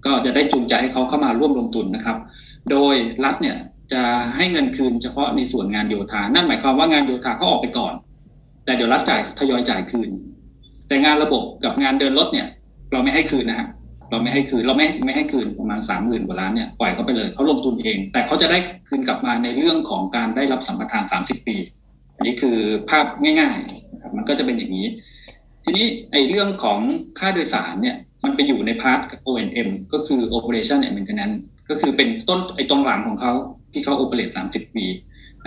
ก็จะได้จูงใจให้เขาเข้ามาร่วมลงทุนนะครับ โดยรัฐเนี่ย จะให้เงินคืนเฉพาะในส่วนงานโยธา นั่นหมายความว่างานโยธาเขาออกไปก่อน แต่เดี๋ยวรัฐจ่ายทยอยจ่ายคืน แต่งานระบบกับงานเดินรถเนี่ย เราไม่ให้คืนนะฮะเราไม่ให้คืนเราไม่ไม่ให้คืนประมาณสามหมื่นกว่าล้านเนี่ยปล่อยเขาไปเลยเขาลงทุนเอง แต่เขาจะได้คืนกลับมาในเรื่องของการได้รับสัมปทานสามสิบปี อันนี้คือภาพง่ายๆครับมันก็จะเป็นอย่างนี้ ทีนี้ไอ้เรื่องของค่าโดยสารเนี่ยมันไปอยู่ใน part O&M ก็คือ Operation and Maintenance ก็คือเป็นต้นไอ้ตรงหลังของเขา ที่เขา operate สามสิบปี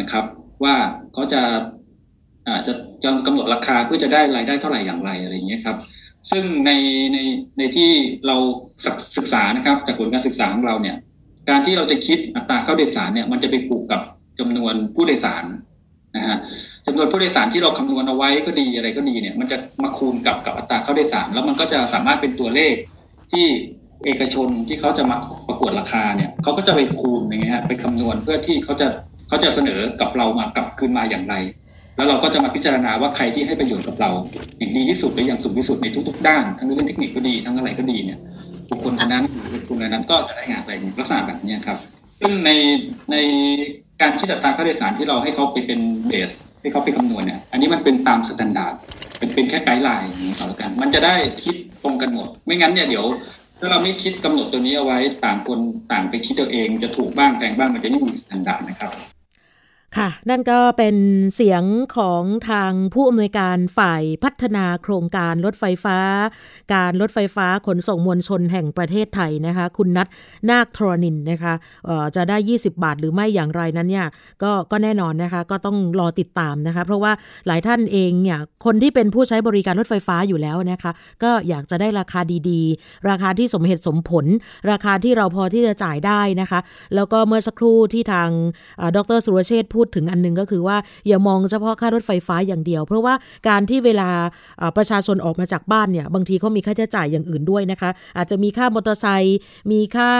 นะครับ ว่าเขาจะอาจจะจะกำหนดราคาเพื่อจะได้รายได้เท่าไหร่อย่างไรอะไรอย่างเงี้ยครับ ซึ่งในในในที่เราศึกษานะครับ จากผลการศึกษาของเราเนี่ย การที่เราจะคิดอัตราเข้าโดยสารเนี่ยมันจะไปผูกกับจำนวนผู้โดยสารนะฮะจำนวนผู้โดยสารที่เราคำนวณเอาไว้ก็ดีอะไรก็ดีเนี่ย มันจะมาคูณกับกับอัตราเข้าโดยสาร แล้วมันก็จะสามารถเป็นตัวเลขที่ เอกชนที่เขาจะมาประกวดราคาเนี่ยเขาก็จะไปคูณอย่างเงี้ยไปคำนวณเพื่อที่เขาจะเขาจะเสนอกับเรามากลับคืนมาอย่างไร แล้วเราก็จะมาพิจารณาว่าใครที่ให้ประโยชน์กับเรา อย่างดีที่สุดหรืออย่างสูงที่สุดในทุก ๆ ด้าน ทั้งเรื่องเทคนิคก็ดีทั้งอะไรก็ดีเนี่ยบุคคลคนนั้นบุคคลนั้นก็จะได้งานอะไปลักษณะแบบนี้ครับ ซึ่งในในการคิดอัตราค่าโดยสารที่เราให้เขาไปเป็น base ให้เขาไปคำนวณเนี่ย อันนี้มันเป็นตาม standard เป็นเป็นแค่ guideline อย่างนี้ก่อนแล้วกัน มันจะได้คิดตรงกันหมด ไม่งั้นเนี่ยเดี๋ยว ถ้าเราไม่คิดกำหนดตัวนี้เอาไว้ต่างคนต่างไปคิดตัวเองจะถูกบ้างแพงบ้างมันจะไม่มี standard นะครับ ค่ะ นั่นก็เป็นเสียงของทางผู้อำนวยการฝ่ายพัฒนาโครงการรถไฟฟ้า การรถไฟฟ้าขนส่งมวลชนแห่งประเทศไทยนะคะ คุณนัทนาคทรนินนะคะจะได้ 20 บาทหรือไม่อย่างไรนั้นเนี่ยก็ก็แน่นอนนะคะ ก็ต้องรอติดตามนะคะ เพราะว่าหลายท่านเองเนี่ยคนที่เป็นผู้ใช้บริการรถไฟฟ้าอยู่แล้วนะคะ ก็อยากจะได้ราคาดีๆ ราคาที่สมเหตุสมผล ราคาที่เราพอที่จะจ่ายได้นะคะ แล้วก็เมื่อสักครู่ที่ทางดรสุรเชษพูดถึงอันนึงก็คือว่าอย่ามองเฉพาะค่ารถไฟฟ้าอย่างเดียว เพราะว่าการที่เวลาประชาชนออกมาจากบ้านเนี่ยบางทีเขามีค่าใช้จ่ายอย่างอื่นด้วยนะคะ อาจจะมีค่ามอเตอร์ไซค์มีค่า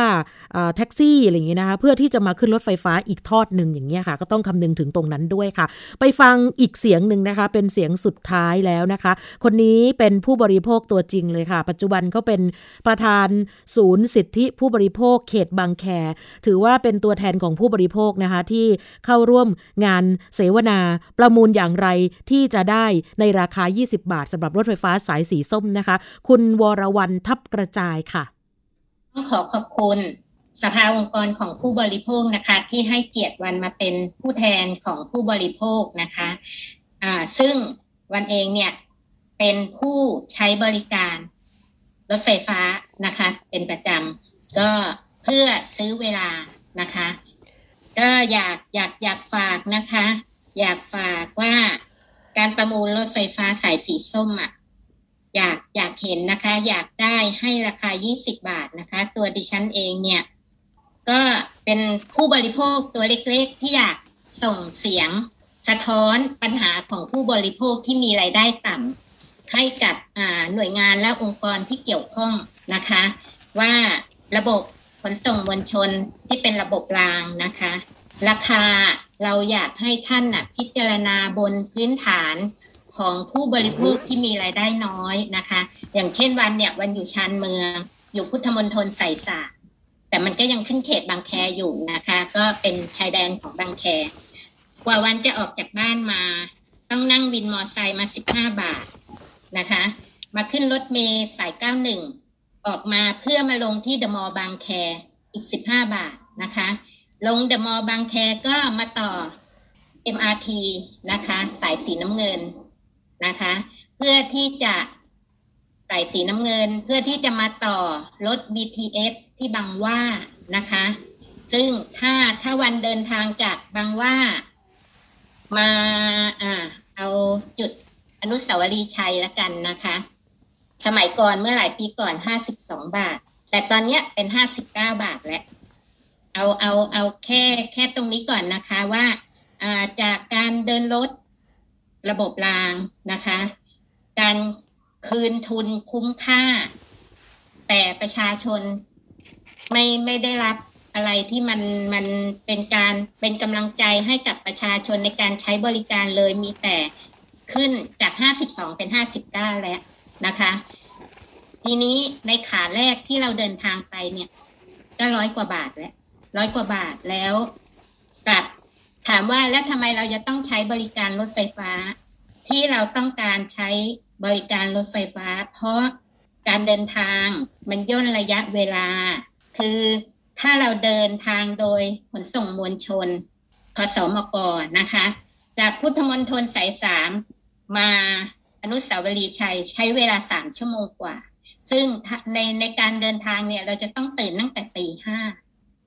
แท็กซี่อะไรอย่างเงี้ยนะคะเพื่อที่จะมาขึ้นรถไฟฟ้าอีกทอดหนึ่งอย่างเงี้ยค่ะ ก็ต้องคำนึงถึงตรงนั้นด้วยค่ะ ไปฟังอีกเสียงหนึ่งนะคะ เป็นเสียงสุดท้ายแล้วนะคะ คนนี้เป็นผู้บริโภคตัวจริงเลยค่ะ ปัจจุบันเขาเป็นประธานศูนย์สิทธิผู้บริโภคเขตบางแค ถือว่าเป็นตัวแทนของผู้บริโภคนะคะที่เข้าร่วมงานเสวนาประมูลอย่างไรที่จะได้ในราคา 20 บาทสำหรับรถไฟฟ้าสายสีส้มนะคะ คุณวรวรรณทับกระจายค่ะต้องขอขอบคุณสภาองค์กรของผู้บริโภคนะคะ ที่ให้เกียรติวันมาเป็นผู้แทนของผู้บริโภคนะคะอ่าซึ่งวันเองเนี่ยเป็นผู้ใช้บริการรถไฟฟ้านะคะ เป็นประจำก็เพื่อซื้อเวลานะคะ ก็อยากอยากอยากฝากนะคะ อยากฝากว่าการประมูลรถไฟฟ้าสายสีส้มอะอยากอยากเห็นนะคะ อยากได้ให้ราคา 20 บาทนะคะ ตัวดิฉันเองเนี่ย ก็เป็นผู้บริโภคตัวเล็กๆ ที่อยากส่งเสียงสะท้อนปัญหาของผู้บริโภคที่มีไรายได้ต่ำให้กับหน่วยงานและองค์กรที่เกี่ยวข้องนะคะ ว่าระบบ ขนส่งมวลชนที่เป็นระบบรางนะคะ ราคาเราอยากให้ท่านนะพิจารณาบนพื้นฐานของผู้บริโภคที่มีรายได้น้อยนะคะ อย่างเช่นวันเนี่ยวันอยู่ชานเมือง อยู่พุทธมณฑลใส่สาแต่มันก็ยังขึ้นเขตบางแคอยู่นะคะ ก็เป็นชายแดนของบางแค กว่าวันจะออกจากบ้านมา ต้องนั่งวินมอไซค์มาสิบห้าบาทนะคะ มาขึ้นรถเมย์สายเก้าหนึ่ง ออกมาเพื่อมาลงที่เดอะมอลล์บางแคอีก 15 บาทนะคะ ลงเดอะมอลล์บางแคก็มาต่อ MRT นะคะ สายสีน้ำเงินนะคะ เพื่อที่จะสายสีน้ำเงิน เพื่อที่จะมาต่อรถ BTS ที่บางว่านะคะ ซึ่งถ้าถ้าวันเดินทางจากบางว่ามาอ่าเอาจุดอนุสาวรีย์ชัยละกันนะคะ สมัยก่อนเมื่อหลายปีก่อนห้าสิบสองบาท แต่ตอนเนี้ยเป็นห้าสิบเก้าบาทแล้วเอาเอาเอาแค่แค่ตรงนี้ก่อนนะคะว่าจากการเดินรถระบบรางนะคะ การคืนทุนคุ้มค่า แต่ประชาชนไม่ไม่ได้รับอะไรที่มันมันเป็นการเป็นกำลังใจให้กับประชาชนในการใช้บริการเลยมีแต่ขึ้นจากห้าสิบสองเป็นห้าสิบเก้าแล้ว นะคะ ทีนี้ในขาแรกที่เราเดินทางไปเนี่ย ก็ร้อยกว่าบาทแล้วร้อยกว่าบาทแล้วกลับถามว่าแล้วทำไมเราจะต้องใช้บริการรถไฟฟ้า ที่เราต้องการใช้บริการรถไฟฟ้า เพราะการเดินทางมันย่นระยะเวลา คือถ้าเราเดินทางโดยขนส่งมวลชนคสมกนะคะ จากพุทธมณฑลสายสามมา อนุสาวรีย์ชัยใช้เวลาสามชั่วโมงกว่า ซึ่งในในการเดินทางเนี่ยเราจะต้องตื่นตั้งแต่ตีห้า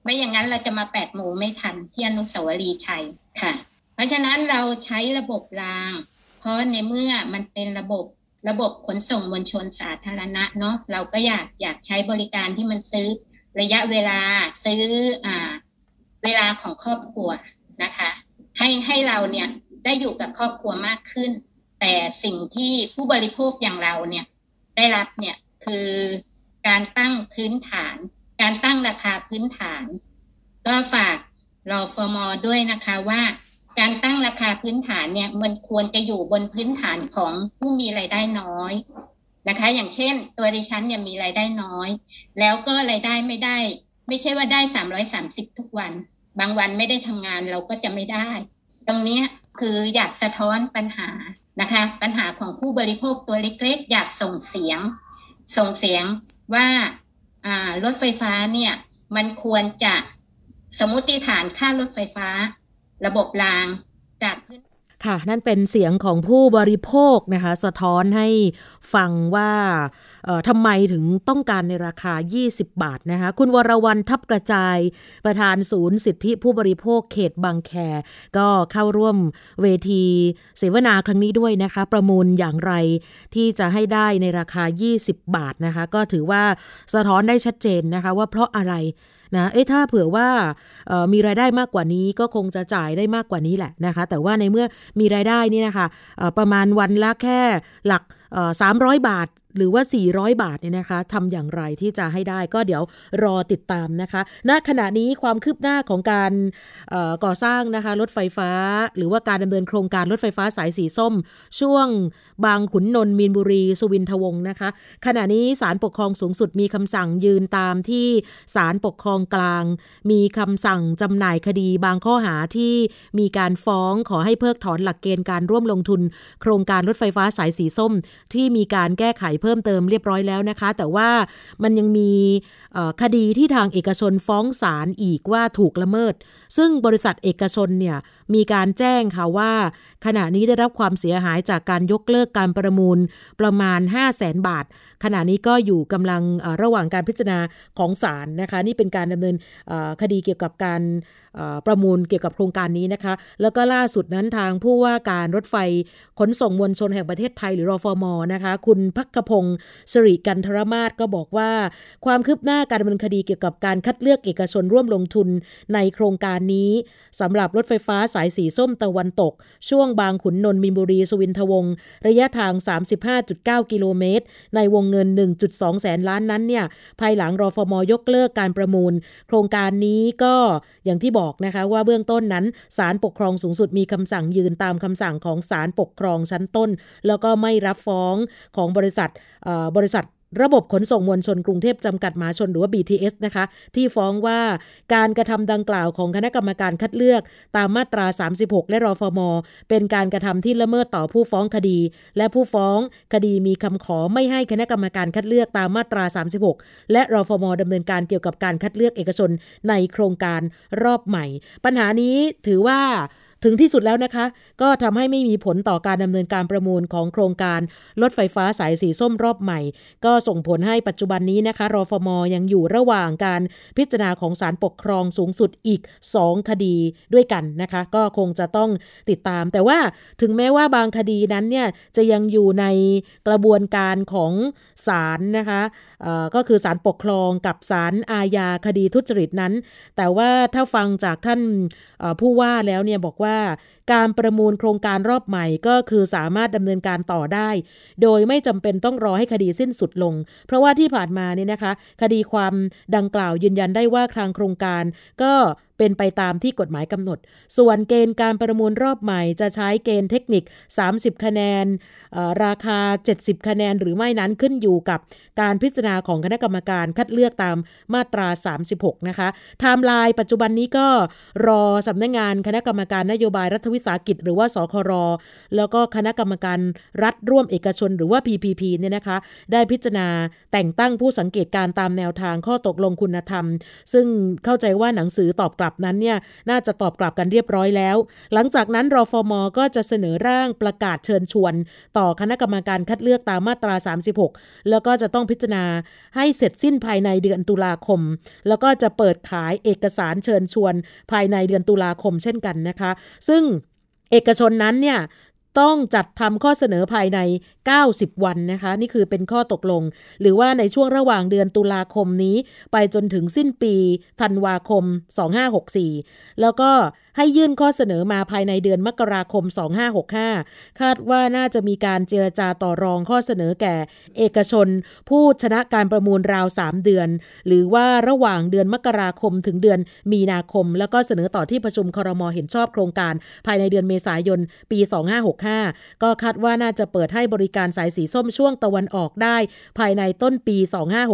ไม่อย่างนั้นเราจะมาแปดโมงไม่ทันที่อนุสาวรีย์ชัยค่ะ เพราะฉะนั้นเราใช้ระบบราง เพราะในเมื่อมันเป็นระบบระบบขนส่งมวลชนสาธารณะเนาะเราก็อยากอยากใช้บริการที่มันซื้อระยะเวลาซื้ออ่าเวลาของครอบครัวนะคะ ให้ให้เราเนี่ยได้อยู่กับครอบครัวมากขึ้น แต่สิ่งที่ผู้บริโภคอย่างเราเนี่ยได้รับเนี่ยคือการตั้งพื้นฐาน การตั้งราคาพื้นฐาน ก็ฝากรอฟอมอด้วยนะคะว่า การตั้งราคาพื้นฐานเนี่ยมันควรจะอยู่บนพื้นฐานของผู้มีรายได้น้อยนะคะ อย่างเช่น ตัวดิฉันเนี่ยมีรายได้น้อย แล้วก็รายได้ไม่ได้ ไม่ใช่ว่าได้สามร้อยสามสิบทุกวัน บางวันไม่ได้ทำงานเราก็จะไม่ได้ ตรงนี้คืออยากสะท้อนปัญหา นะคะปัญหาของผู้บริโภคตัวเล็กๆ อยากส่งเสียง ส่งเสียงว่ารถไฟฟ้าเนี่ยมันควรจะสมมติฐานค่ารถไฟฟ้า ระบบรางจากพื้นค่ะ นั่นเป็นเสียงของผู้บริโภคนะคะ สะท้อนให้ฟังว่า ทำไมถึงต้องการในราคา 20 บาทนะคะคุณวรวรรณทับกระจายประธานศูนย์สิทธิผู้บริโภคเขตบางแค ก็เข้าร่วมเวทีเสวนาครั้งนี้ด้วยนะคะ ประมูลอย่างไรที่จะให้ได้ในราคา 20 บาทนะคะ ก็ถือว่าสะท้อนได้ชัดเจนนะคะ ว่าเพราะอะไรนะเอ้ถ้าเผื่อว่ามีรายได้มากกว่านี้ก็คงจะจ่ายได้มากกว่านี้แหละนะคะ แต่ว่าในเมื่อมีรายได้นี่นะคะประมาณวันละแค่หลัก 300 บาท หรือว่า 400 บาทเนี่ยนะคะทำอย่างไรที่จะให้ได้ก็เดี๋ยวรอติดตามนะคะ ณ ขณะนี้ความคืบหน้าของการก่อสร้างนะคะรถไฟฟ้า หรือว่าการดำเนินโครงการรถไฟฟ้าสายสีส้ม ช่วงบางขุนนนท์มีนบุรี สุวินทวงศ์นะคะ ขณะนี้ศาลปกครองสูงสุดมีคำสั่งยืนตามที่ศาลปกครองกลาง มีคำสั่งจำหน่ายคดีบางข้อหาที่มีการฟ้องขอให้เพิกถอนหลักเกณฑ์การร่วมลงทุน โครงการรถไฟฟ้าสายสีส้ม ที่มีการแก้ไขเพิ่มเติมเรียบร้อยแล้วนะคะ แต่ว่ามันยังมี คดีที่ทางเอกชนฟ้องศาลอีกว่าถูกละเมิด ซึ่งบริษัทเอกชนเนี่ยมีการแจ้งค่ะว่า ขณะนี้ได้รับความเสียหายจากการยกเลิกการประมูลประมาณ 5 0 0แสนบาท ขณะนี้ก็อยู่กำลังระหว่างการพิจารณาของศาลนะคะ นี่เป็นการดำเนินคดีเกี่ยวกับการประมูลเกี่ยวกับโครงการนี้นะคะ แล้วก็ล่าสุดนั้นทางผู้ว่าการรถไฟขนส่งมวลชนแห่งประเทศไทยหรือรอฟอมอนะคะ คุณพักกพงศ์สิริกันทรมาศก็บอกว่า ความคืบหน้าการดำเนินคดีเกี่ยวกับการคัดเลือกเอกชนร่วมลงทุนในโครงการนี้สำหรับรถไฟฟ้าสายสีส้มตะวันตก ช่วงบางขุนนนท์มินบุรี สุวินทวงศ์ระยะทาง 35.9 กิโลเมตร ในวงเงิน 1.2 แสนล้านนั้นเนี่ยภายหลังรอฟมยกเลิกการประมูล โครงการนี้ก็อย่างที่บอกนะคะว่าเบื้องต้นนั้นศาลปกครองสูงสุดมีคำสั่งยืนตามคำสั่งของศาลปกครองชั้นต้น แล้วก็ไม่รับฟ้องของบริษัทบริษัท ระบบขนส่งมวลชนกรุงเทพจำกัดมหาชนหรือว่า BTS นะคะ ที่ฟ้องว่าการกระทำดังกล่าวของคณะกรรมการคัดเลือก ตามมาตรา 36 และรอฟม เป็นการกระทำที่ละเมิดต่อผู้ฟ้องคดี และผู้ฟ้องคดีมีคำขอไม่ให้คณะกรรมการคัดเลือกตามมาตรา 36 และรอฟมดำเนินการเกี่ยวกับการคัดเลือกเอกชนในโครงการรอบใหม่ ปัญหานี้ถือว่า ถึงที่สุดแล้วนะคะ ก็ทำให้ไม่มีผลต่อการดำเนินการประมูลของโครงการรถไฟฟ้าสายสีส้มรอบใหม่ ก็ส่งผลให้ปัจจุบันนี้นะคะรอฟมยังอยู่ระหว่างการพิจารณาของศาลปกครองสูงสุดอีก 2 คดีด้วยกันนะคะ ก็คงจะต้องติดตาม แต่ว่าถึงแม้ว่าบางคดีนั้นเนี่ยจะยังอยู่ในกระบวนการของศาลนะคะ ก็คือศาลปกครองกับศาลอาญาคดีทุจริตนั้น แต่ว่าถ้าฟังจากท่านผู้ว่าแล้วเนี่ยบอกว่า การประมูลโครงการรอบใหม่ก็คือสามารถดำเนินการต่อได้ โดยไม่จำเป็นต้องรอให้คดีสิ้นสุดลง เพราะว่าที่ผ่านมาเนี่ยนะคะ คดีความดังกล่าวยืนยันได้ว่าครางโครงการก็เป็นไปตามที่กฎหมายกำหนด ส่วนเกณฑ์การประมูลรอบใหม่จะใช้เกณฑ์เทคนิค 30 คะแนน ราคา 70 คะแนนหรือไม่นั้นขึ้นอยู่กับการพิจารณาของคณะกรรมการคัดเลือกตามมาตรา 36 นะคะไทม์ไลน์ปัจจุบันนี้ก็รอสำนักงานคณะกรรมการนโยบายรัฐวิสาหกิจ หรือว่าสครแล้วก็คณะกรรมการรัฐร่วมเอกชนหรือว่า PPP เนี่ยนะคะ ได้พิจารณาแต่งตั้งผู้สังเกตการณ์ตามแนวทางข้อตกลงคุณธรรม ซึ่งเข้าใจว่าหนังสือตอบกลับนั้นเนี่ยน่าจะตอบกลับกันเรียบร้อยแล้ว หลังจากนั้นรฟมก็จะเสนอร่างประกาศเชิญชวน ต่อคณะกรรมการคัดเลือกตามมาตรา 36 แล้วก็จะต้องพิจารณาให้เสร็จสิ้นภายในเดือนตุลาคม แล้วก็จะเปิดขายเอกสารเชิญชวน ภายในเดือนตุลาคมเช่นกันนะคะ ซึ่ง เอกชนนั้นเนี่ยต้องจัดทำข้อเสนอภายใน 90 วันนะคะ นี่คือเป็นข้อตกลง หรือว่าในช่วงระหว่างเดือนตุลาคมนี้ ไปจนถึงสิ้นปีธันวาคม 2564 แล้วก็ ให้ยื่นข้อเสนอมาภายในเดือนมกราคม 2565 คาดว่าน่าจะมีการเจรจาต่อรองข้อเสนอแก่เอกชน ผู้ชนะการประมูลราว 3 เดือน หรือว่าระหว่างเดือนมกราคมถึงเดือนมีนาคม แล้วก็เสนอต่อที่ประชุมครมเห็นชอบโครงการ ภายในเดือนเมษายนปี 2565 ก็คาดว่าน่าจะเปิดให้บริการสายสีส้มช่วงตะวันออกได้ ภายในต้นปี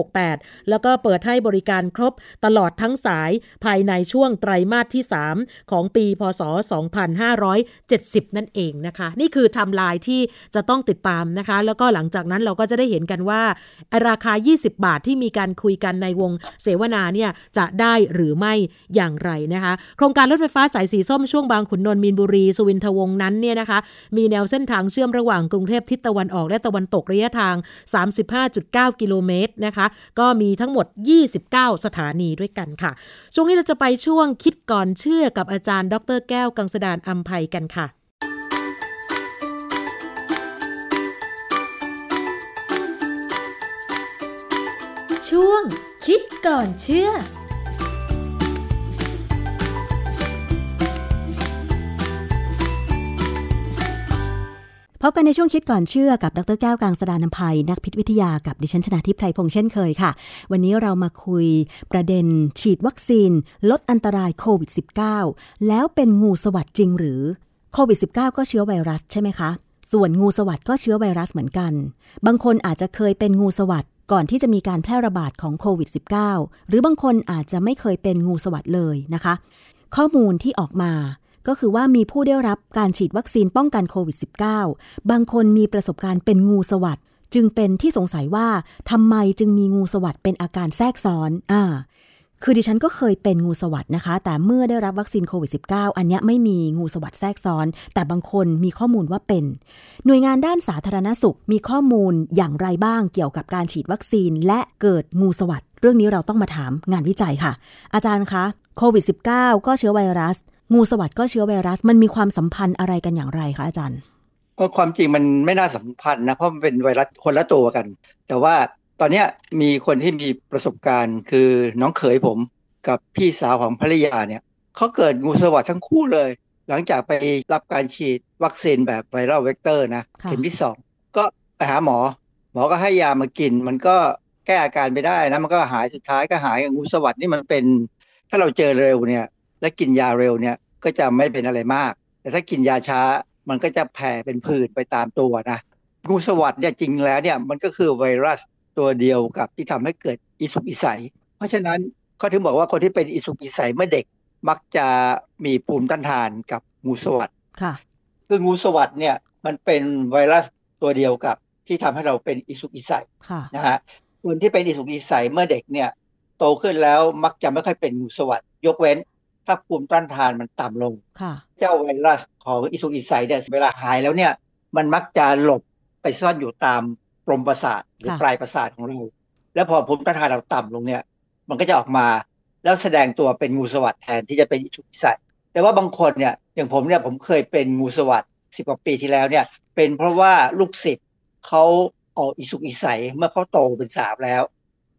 2568 แล้วก็เปิดให้บริการครบตลอดทั้งสายภายในช่วงไตรมาสที่ 3 ของปี พศ 2570 นั่นเองนะคะ นี่คือไทม์ไลน์ที่จะต้องติดตามนะคะ แล้วก็หลังจากนั้นเราก็จะได้เห็นกันว่า ราคา 20 บาทที่มีการคุยกันในวงเสวนาเนี่ยจะได้หรือไม่อย่างไรนะคะ โครงการรถไฟฟ้าสายสีส้มช่วงบางขุนนนท์มีนบุรี สุวินทวงศ์นั้นเนี่ยนะคะ มีแนวเส้นทางเชื่อมระหว่างกรุงเทพทิศตะวันออกและตะวันตกระยะทาง 35.9 กิโลเมตรนะคะ ก็มีทั้งหมด 29 สถานีด้วยกันค่ะ ช่วงนี้เราจะไปช่วงคิดก่อนเชื่อกับอาจารย์ดรแก้วกังสดานอัมภัยกันค่ะ ช่วงคิดก่อนเชื่อ พบกันในช่วงคิดก่อนเชื่อกับดรแก้วกางสดานนภัย นักพิษวิทยากับดิฉันชนะทิพไพรพงษ์เช่นเคยค่ะ วันนี้เรามาคุยประเด็นฉีดวัคซีน ลดอันตรายโควิด -19 แล้วเป็นงูสวัสดจริงหรือโควิด -19 ก็เชื้อไวรัสใช่ไหมคะ ส่วนงูสวัสดก็เชื้อไวรัสเหมือนกัน บางคนอาจจะเคยเป็นงูสวัสดก่อนที่จะมีการแพร่ระบาดของโควิด -19 หรือบางคนอาจจะไม่เคยเป็นงูสวัสดเลยนะคะ ข้อมูลที่ออกมา ก็คือว่ามีผู้ได้รับการฉีดวัคซีนป้องกันโควิด -19 บางคนมีประสบการณ์เป็นงูสวัสดจึงเป็นที่สงสัยว่าทำไมจึงมีงูสวัสดเป็นอาการแทรกซ้อนอ่าคือดิฉันก็เคยเป็นงูสวัสดนะคะ แต่เมื่อได้รับวัคซีนโควิด -19 อันนี้ไม่มีงูสวัสดแทรกซ้อน แต่บางคนมีข้อมูลว่าเป็น หน่วยงานด้านสาธารณสุขมีข้อมูลอย่างไรบ้างเกี่ยวกับการฉีดวัคซีนและเกิดงูสวัสดเรื่องนี้เราต้องมาถามงานวิจัยค่ะ อาจารย์คะโควิด -19 ก็เชื้อไวรัส งูสวัดก็เชื้อไวรัสมันมีความสัมพันธ์อะไรกันอย่างไรคะอาจารย์ก็ความจริงมันไม่น่าสัมพันธ์นะเพราะมันเป็นไวรัสคนละตัวกัน แต่ว่าตอนเนี้ยมีคนที่มีประสบการณ์คือน้องเขยผมกับพี่สาวของภรรยาเนี่ยเขาเกิดงูสวัดทั้งคู่เลย หลังจากไปรับการฉีดวัคซีนแบบ viral vector นะค่ะเข็มที่สองก็ไปหาหมอ หมอก็ให้ยามากิน มันก็แก้อาการไปได้นะมันก็หายสุดท้ายก็หายงูสวัสดนี่มันเป็น ถ้าเราเจอเร็วเนี่ย และกินยาเร็วเนี่ย ก็จะไม่เป็นอะไรมาก แต่ถ้ากินยาช้ามันก็จะแผ่เป็นผื่นไปตามตัวนะงูสวัสดเนี่ยจริงแล้วเนี่ยมันก็คือไวรัสตัวเดียวกับที่ทำให้เกิดอิสุกอิสัย เพราะฉะนั้นเขาถึงบอกว่าคนที่เป็นอิสุกอิสัยเมื่อเด็กมักจะมีภูมิต้านทานกับงูสวัสดค่ะคืองูสวัสดเนี่ยมันเป็นไวรัสตัวเดียวกับที่ทำให้เราเป็นอิสุกอิสัยค่ะนะฮะคนที่เป็นอิสุกอิสัยเมื่อเด็กเนี่ยโตขึ้นแล้วมักจะไม่ค่อยเป็นงูสวัสดยกเว้น ถ้าภูมิต้านทานมันต่ำลงค่ะเจ้าไวรัสของอิสุกอิสัยเนี่ยเวลาหายแล้วเนี่ย มันมักจะหลบไปซ่อนอยู่ตามปลมประสาทหรือค่ะปลายประสาทของเรา แล้วพอภูมิต้านทานเราต่ำลงเนี่ย มันก็จะออกมาแล้วแสดงตัวเป็นงูสวัสดแทนที่จะเป็นอิสุกอิสัยแต่ว่าบางคนเนี่ยอย่างผมเนี่ยผมเคยเป็นงูสวัสดสิบกว่าปีที่แล้วเนี่ย เป็นเพราะว่าลูกศิษย์เขาออกอิสุกอิสัยเมื่อเขาโตเป็นสาวแล้ว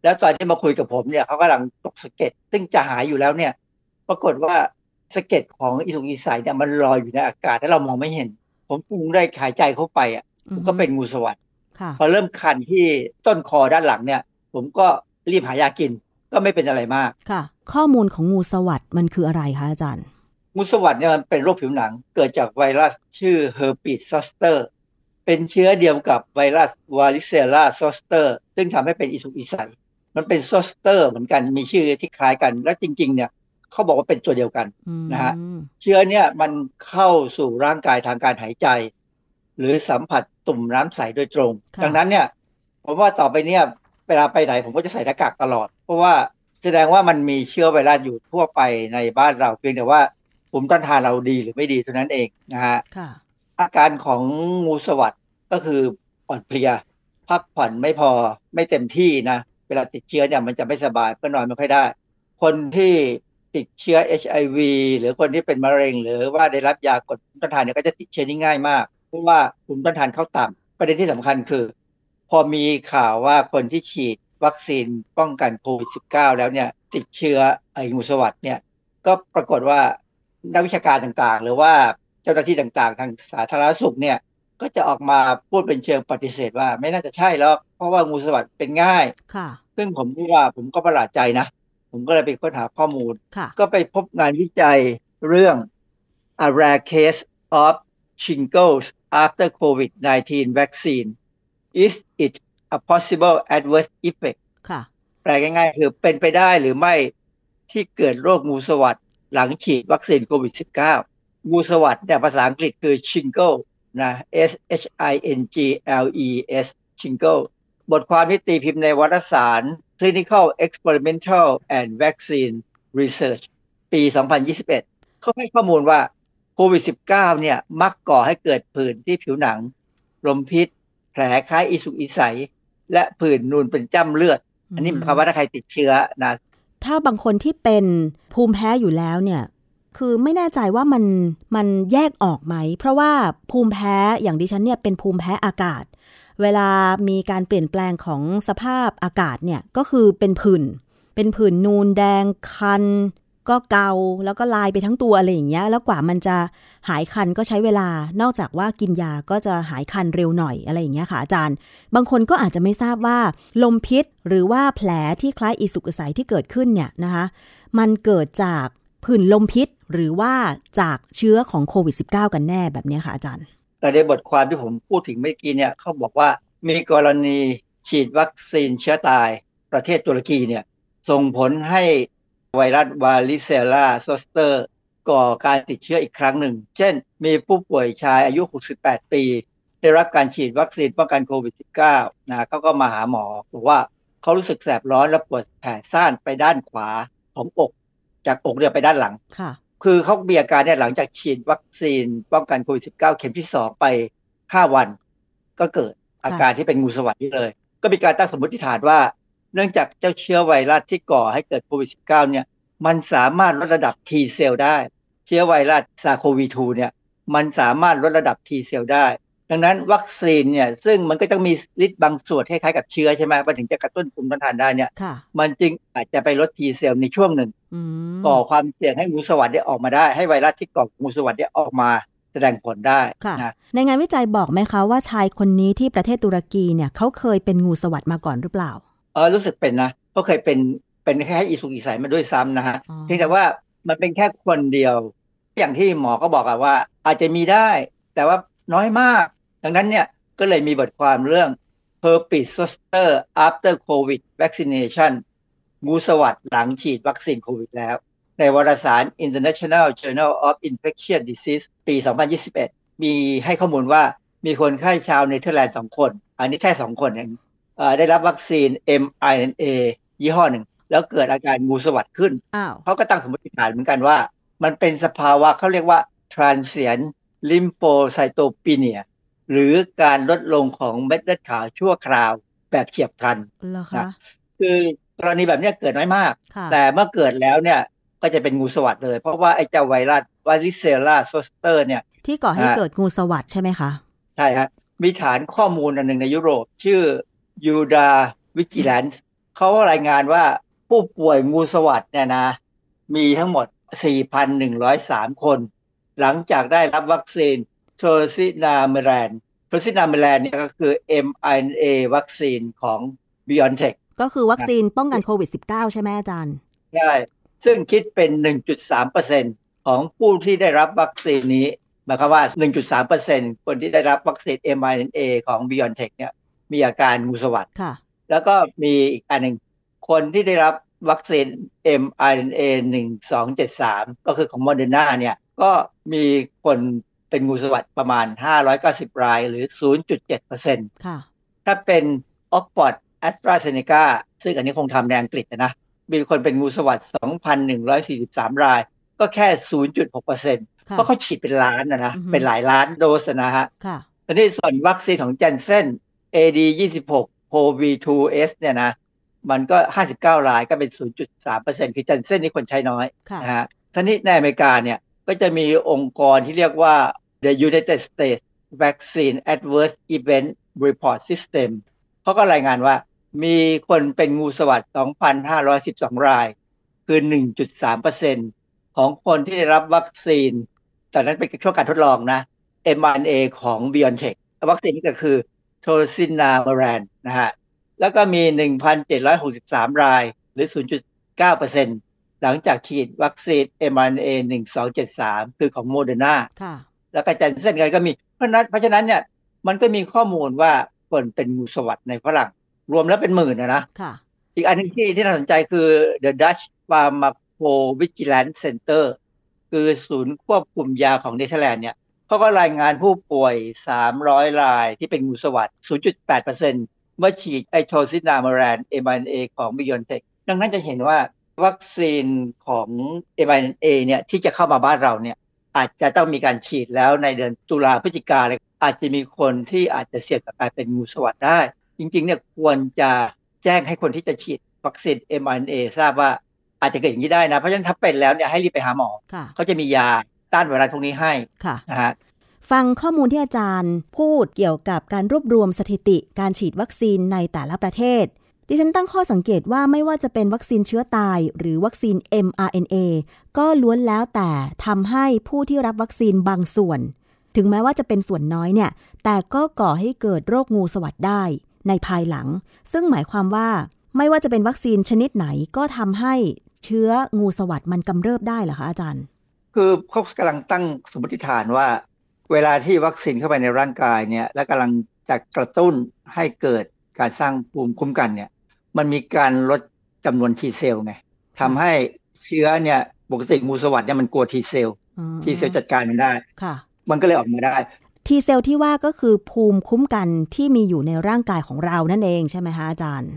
แล้วตอนที่มาคุยกับผมเนี่ยเขากำลังตกสะเก็ดซึ่งจะหายอยู่แล้วเนี่ย ปรากฏว่าสะเก็ดของอิสุกอิสัยเนี่ยมันลอยอยู่ในอากาศแล้วเรามองไม่เห็น ผมปรุงได้หายใจเข้าไปอะผมก็เป็นงูสวัสดค่ะพอเริ่มคันที่ต้นคอด้านหลังเนี่ย ผมก็รีบหายากินก็ไม่เป็นอะไรมากค่ะ ข้อมูลของงูสวัสดมันคืออะไรคะอาจารย์ งูสวัสดเนี่ยมันเป็นโรคผิวหนัง เกิดจากไวรัสชื่อ herpes zoster เป็นเชื้อเดียวกับไวรัส varicella zoster ซึ่งทำให้เป็นอิสุกอิสัยมันเป็น zoster เหมือนกันมีชื่อที่คล้ายกัน และจริง ๆ เนี่ย เขาบอกว่าเป็นตัวเดียวกันอืมนะฮะเชื้อเนี่ยมันเข้าสู่ร่างกายทางการหายใจ หรือสัมผัสตุ่มน้ำใสโดยตรงค่ะดังนั้นเนี่ย ผมว่าต่อไปเนี่ยเวลาไปไหนผมก็จะใส่หน้ากากตลอด เพราะว่าแสดงว่ามันมีเชื้อไวรัสอยู่ทั่วไปในบ้านเราเพียงแต่ว่าภูมิต้านทานเราดีหรือไม่ดีเท่านั้นเองนะฮะค่ะอาการของงูสวัสดก็คืออ่อนเพลีย พักผ่อนไม่พอไม่เต็มที่นะ เวลาติดเชื้อเนี่ยมันจะไม่สบายก็นอนไม่ค่อยได้ คนที่ ติดเชื้อ HIV หรือคนที่เป็นมะเร็ง หรือว่าได้รับยากดภูมิต้านทานเนี่ยก็จะติดเชื้อนี้ง่ายมาก เพราะว่าภูมิต้านทานเขาต่ำประเด็นที่สำคัญคือ พอมีข่าวว่าคนที่ฉีดวัคซีนป้องกันโควิด -19 แล้วเนี่ยติดเชื้อไองูสวัสดเนี่ยก็ปรากฏว่านักวิชาการต่างๆ หรือว่าเจ้าหน้าที่ต่างๆ ทางสาธารณสุขเนี่ยก็จะออกมาพูดเป็นเชิงปฏิเสธว่าไม่น่าจะใช่แล้วเพราะว่างูสวัสด์เป็นง่าย ค่ะ ซึ่งผมว่าผมก็ประหลาดใจนะ ผมก็เลยไปค้นหาข้อมูลค่ะก็ไปพบงานวิจัยเรื่อง a rare case of shingles after COVID-19 vaccine is it a possible adverse effect ค่ะแปลง่ายๆ คือเป็นไปได้หรือไม่ที่เกิดโรคงูสวัสด์หลังฉีดวัคซีนโควิด -19 งูสวัสด์เนี่ยภาษาอังกฤษคือ shingle นะ S H I N G L E S shingle บทความที่ตีพิมพ์ในวารสาร Clinical Experimental and Vaccine Research ปี 2021 เขาให้ข้อมูลว่าโควิด -19 เนี่ยมักก่อให้เกิดผื่นที่ผิวหนัง ลมพิษ แผลคล้ายอิสุกอิสัยและผื่นนูนเป็นจ้ำเลือด อันนี้หมายความว่าถ้าใครติดเชื้อนะ ถ้าบางคนที่เป็นภูมิแพ้อยู่แล้วเนี่ยคือไม่แน่ใจว่ามันมันแยกออกไหม เพราะว่าภูมิแพ้อย่างดิฉันเนี่ยเป็นภูมิแพ้อากาศ เวลามีการเปลี่ยนแปลงของสภาพอากาศเนี่ยก็คือเป็นผื่น เป็นผื่นนูนแดงคัน ก็เกาแล้วก็ลายไปทั้งตัวอะไรอย่างเงี้ย แล้วกว่ามันจะหายคันก็ใช้เวลา นอกจากว่ากินยาก็จะหายคันเร็วหน่อยอะไรอย่างเงี้ยค่ะอาจารย์ บางคนก็อาจจะไม่ทราบว่า ลมพิษหรือว่าแผลที่คล้ายอิสุกอิสัยที่เกิดขึ้นเนี่ยนะคะ มันเกิดจากผื่นลมพิษหรือว่าจากเชื้อของโควิด -19 กันแน่แบบนี้ค่ะอาจารย์ แต่ในบทความที่ผมพูดถึงเมื่อกี้เนี่ยเขาบอกว่ามีกรณีฉีดวัคซีนเชื้อตายประเทศตุรกีเนี่ยส่งผลให้ไวรัส varicella zoster ก่อการติดเชื้ออีกครั้งหนึ่ง เช่น มีผู้ป่วยชายอายุ 68 ปี ได้รับการฉีดวัคซีนป้องกันโควิด -19 นะเขาก็มาหาหมอบอกว่าเขารู้สึกแสบร้อนและปวดแผ่ซ่านไปด้านขวาของอก จากอกเนี่ยไปด้านหลัง ค่ะคือเขามีอาการเนี่ยหลังจากฉีดวัคซีนป้องกันโควิด -19 เข็มที่2ไป5วัน ก็เกิดอาการที่เป็นงูสวัสด์นี่เลย ก็มีการตั้งสมมติฐานว่า เนื่องจากเจ้าเชื้อไวรัสที่ก่อให้เกิดโควิด -19 เนี่ยมันสามารถลดระดับ T เซลล์ได้ เชื้อไวรัสซาโควี2เนี่ย มันสามารถลดระดับ T เซลล์ได้ ดังนั้นวัคซีนเนี่ยซึ่งมันก็ต้องมีฤทธิ์บางส่วนคล้ายๆกับเชื้อใช่ไหมมันถึงจะกระตุ้นภูมิต้านทานได้เนี่ยค่ะมันจึงอาจจะไปลด T เซลล์ในช่วงหนึ่งอืมก่อความเสี่ยงให้งูสวัสด์ได้ออกมาได้ ให้ไวรัสที่ก่องูสวัสด์ได้ออกมาแสดงผลได้ค่ะนะในงานวิจัยบอกไหมคะว่าชายคนนี้ที่ประเทศตุรกีเนี่ยเขาเคยเป็นงูสวัสด์มาก่อนหรือเปล่า เออรู้สึกเป็นนะก็เคยเป็นเป็นแค่อีสุกอีใสมาด้วยซ้ำนะฮะอ๋อเพียงแต่ว่ามันเป็นแค่คนเดียว อย่างที่หมอก็บอกอะว่า อาจจะมีได้ แต่ว่า น้อยมาก ดังนั้นเนี่ยก็เลยมีบทความเรื่อง herpes zoster after covid vaccination งูสวัสด์หลังฉีดวัคซีนโควิดแล้ว ในวารสาร International Journal of Infectious Disease ปี 2021 มีให้ข้อมูลว่ามีคนไข้ชาวเนเธอร์แลนด์สองคน อันนี้แค่สองคนเองเอ่อได้รับวัคซีน mRNA ยี่ห้อหนึ่ง แล้วเกิดอาการงูสวัสด์ขึ้นอ้าวเขาก็ตั้งสมมติฐานเหมือนกันว่า มันเป็นสภาวะเขาเรียกว่า transient lymphocytopenia หรือการลดลงของเม็ดเลือดขาวชั่วคราวแบบเฉียบพลันเหรอคะคือกรณีแบบเนี้ยเกิดน้อยมากค่ะแต่เมื่อเกิดแล้วเนี่ยก็จะเป็นงูสวัสด์เลย เพราะว่าไอ้เจ้าไวรัส varicella zoster เนี่ย ที่ก่อให้อ่าเกิดงูสวัสด์ใช่ไหมคะ ใช่ฮะมีฐานข้อมูลอันหนึ่งในยุโรป ชื่อ u d a Vigilance เขารายงานว่าผู้ป่วยงูสวัสด์เนี่ยนะ มีทั้งหมด 4,103 คน หลังจากได้รับวัคซีน tozinameran tozinameran เนี่ยก็คือ mRNA วัคซีนของ BioNTech ก็คือวัคซีนป้องกันโควิด -19 ใช่ไหมอาจารย์ใช่ซึ่งคิดเป็น 1.3%ของผู้ที่ได้รับวัคซีนนี้หมายความว่า 1.3%คนที่ได้รับวัคซีน mRNA ของ BioNTech เนี่ยมีอาการงูสวัสด์ค่ะแล้วก็มีอีกอันหนึ่งคนที่ได้รับวัคซีน mRNA 1273 ก็คือของ Moderna เนี่ย ก็ มีคนเป็นงูสวัสด์ประมาณ 590 ราย หรือ 0.7%ค่ะ ถ้าเป็น Oxford AstraZeneca ซึ่งอันนี้คงทำในอังกฤษนะ มีคนเป็นงูสวัสด์2,143 ราย ก็แค่ 0.6%ค่ะเพราะเขาฉีดเป็นล้านนะนะอือฮึเป็นหลายล้านโดสนะฮะค่ะทีนี้ส่วนวัคซีนของ Janssen AD 26 CoV2S เนี่ยนะ มันก็ 59 รายก็เป็น 0.3%คือ Janssen นี่คนใช้น้อยค่ะนะฮะทีนี้ในอเมริกาเนี่ย ก็จะมีองค์กรที่เรียกว่า the United States Vaccine Adverse Event Report System เขาก็รายงานว่ามีคนเป็นงูสวัสด์2,512 ราย คือ 1.3%ของคนที่ได้รับวัคซีน แตอนนั้นเป็นช่วงการทดลองนะ mRNA ของ BioNTech วัคซีนนี้ก็คือ tozinameran นะฮะ แล้วก็มี 1,763 รายหรือ 0.9% หลังจากฉีดวัคซีน mRNA 1273 คือของโมเดอร์นาแล้วก็ Janssen กันก็มี เพราะนั้นเพราะฉะนั้นเนี่ยมันก็มีข้อมูลว่าคนเป็นงูสวัดในฝรั่ง รวมแล้วเป็นหมื่นนะนะอีกอันนึงที่ที่น่าสนใจคือ The Dutch Pharmacovigilance Center คือศูนย์ควบคุมยาของเนเธอร์แลนด์เนี่ยเขาก็รายงานผู้ป่วย 300 รายที่เป็นงูสวัสด์0.8%เมื่อฉีดไอโทซินามาแรน mRNA ของ BioNTech ดังนั้นจะเห็นว่า วัคซีนของ mRNA เนี่ยที่จะเข้ามาบ้านเราเนี่ยอาจจะต้องมีการฉีดแล้วในเดือนตุลาพฤศจิกาเลยอาจจะมีคนที่อาจจะเสี่ยงกับการเป็นงูสวัสด์ได้ จริงๆเนี่ยควรจะแจ้งให้คนที่จะฉีดวัคซีน mRNA ทราบว่าอาจจะเกิดอย่างนี้ได้นะ เพราะฉะนั้นถ้าเป็นแล้วเนี่ยให้รีบไปหาหมอ เขาจะมียาต้านไวรัสพวกนี้ให้นะฮะฟังข้อมูลที่อาจารย์พูดเกี่ยวกับการรวบรวมสถิติการฉีดวัคซีนในแต่ละประเทศ ดิฉันตั้งข้อสังเกตว่าไม่ว่าจะเป็นวัคซีนเชื้อตาย หรือวัคซีน mRNA ก็ล้วนแล้วแต่ทำให้ผู้ที่รับวัคซีนบางส่วน ถึงแม้ว่าจะเป็นส่วนน้อยเนี่ย แต่ก็ก่อให้เกิดโรคงูสวัสดได้ในภายหลัง ซึ่งหมายความว่าไม่ว่าจะเป็นวัคซีนชนิดไหนก็ทำให้เชื้องูสวัดมันกำเริบได้เหรอคะอาจารย์ คือเขากำลังตั้งสมมติฐานว่า เวลาที่วัคซีนเข้าไปในร่างกายเนี่ยและกำลังจะกระตุ้นให้เกิดการสร้างภูมิคุ้มกันเนี่ย มันมีการลดจำนวน T cell ไงทำให้เชื้อเนี่ยปกติงูสวัดเนี่ยมันกลัว T cell T cell จัดการมันได้ค่ะ มันก็เลยออกมาได้ T cell ที่ว่าก็คือภูมิคุ้มกันที่มีอยู่ในร่างกายของเรานั่นเองใช่ไหมคะอาจารย์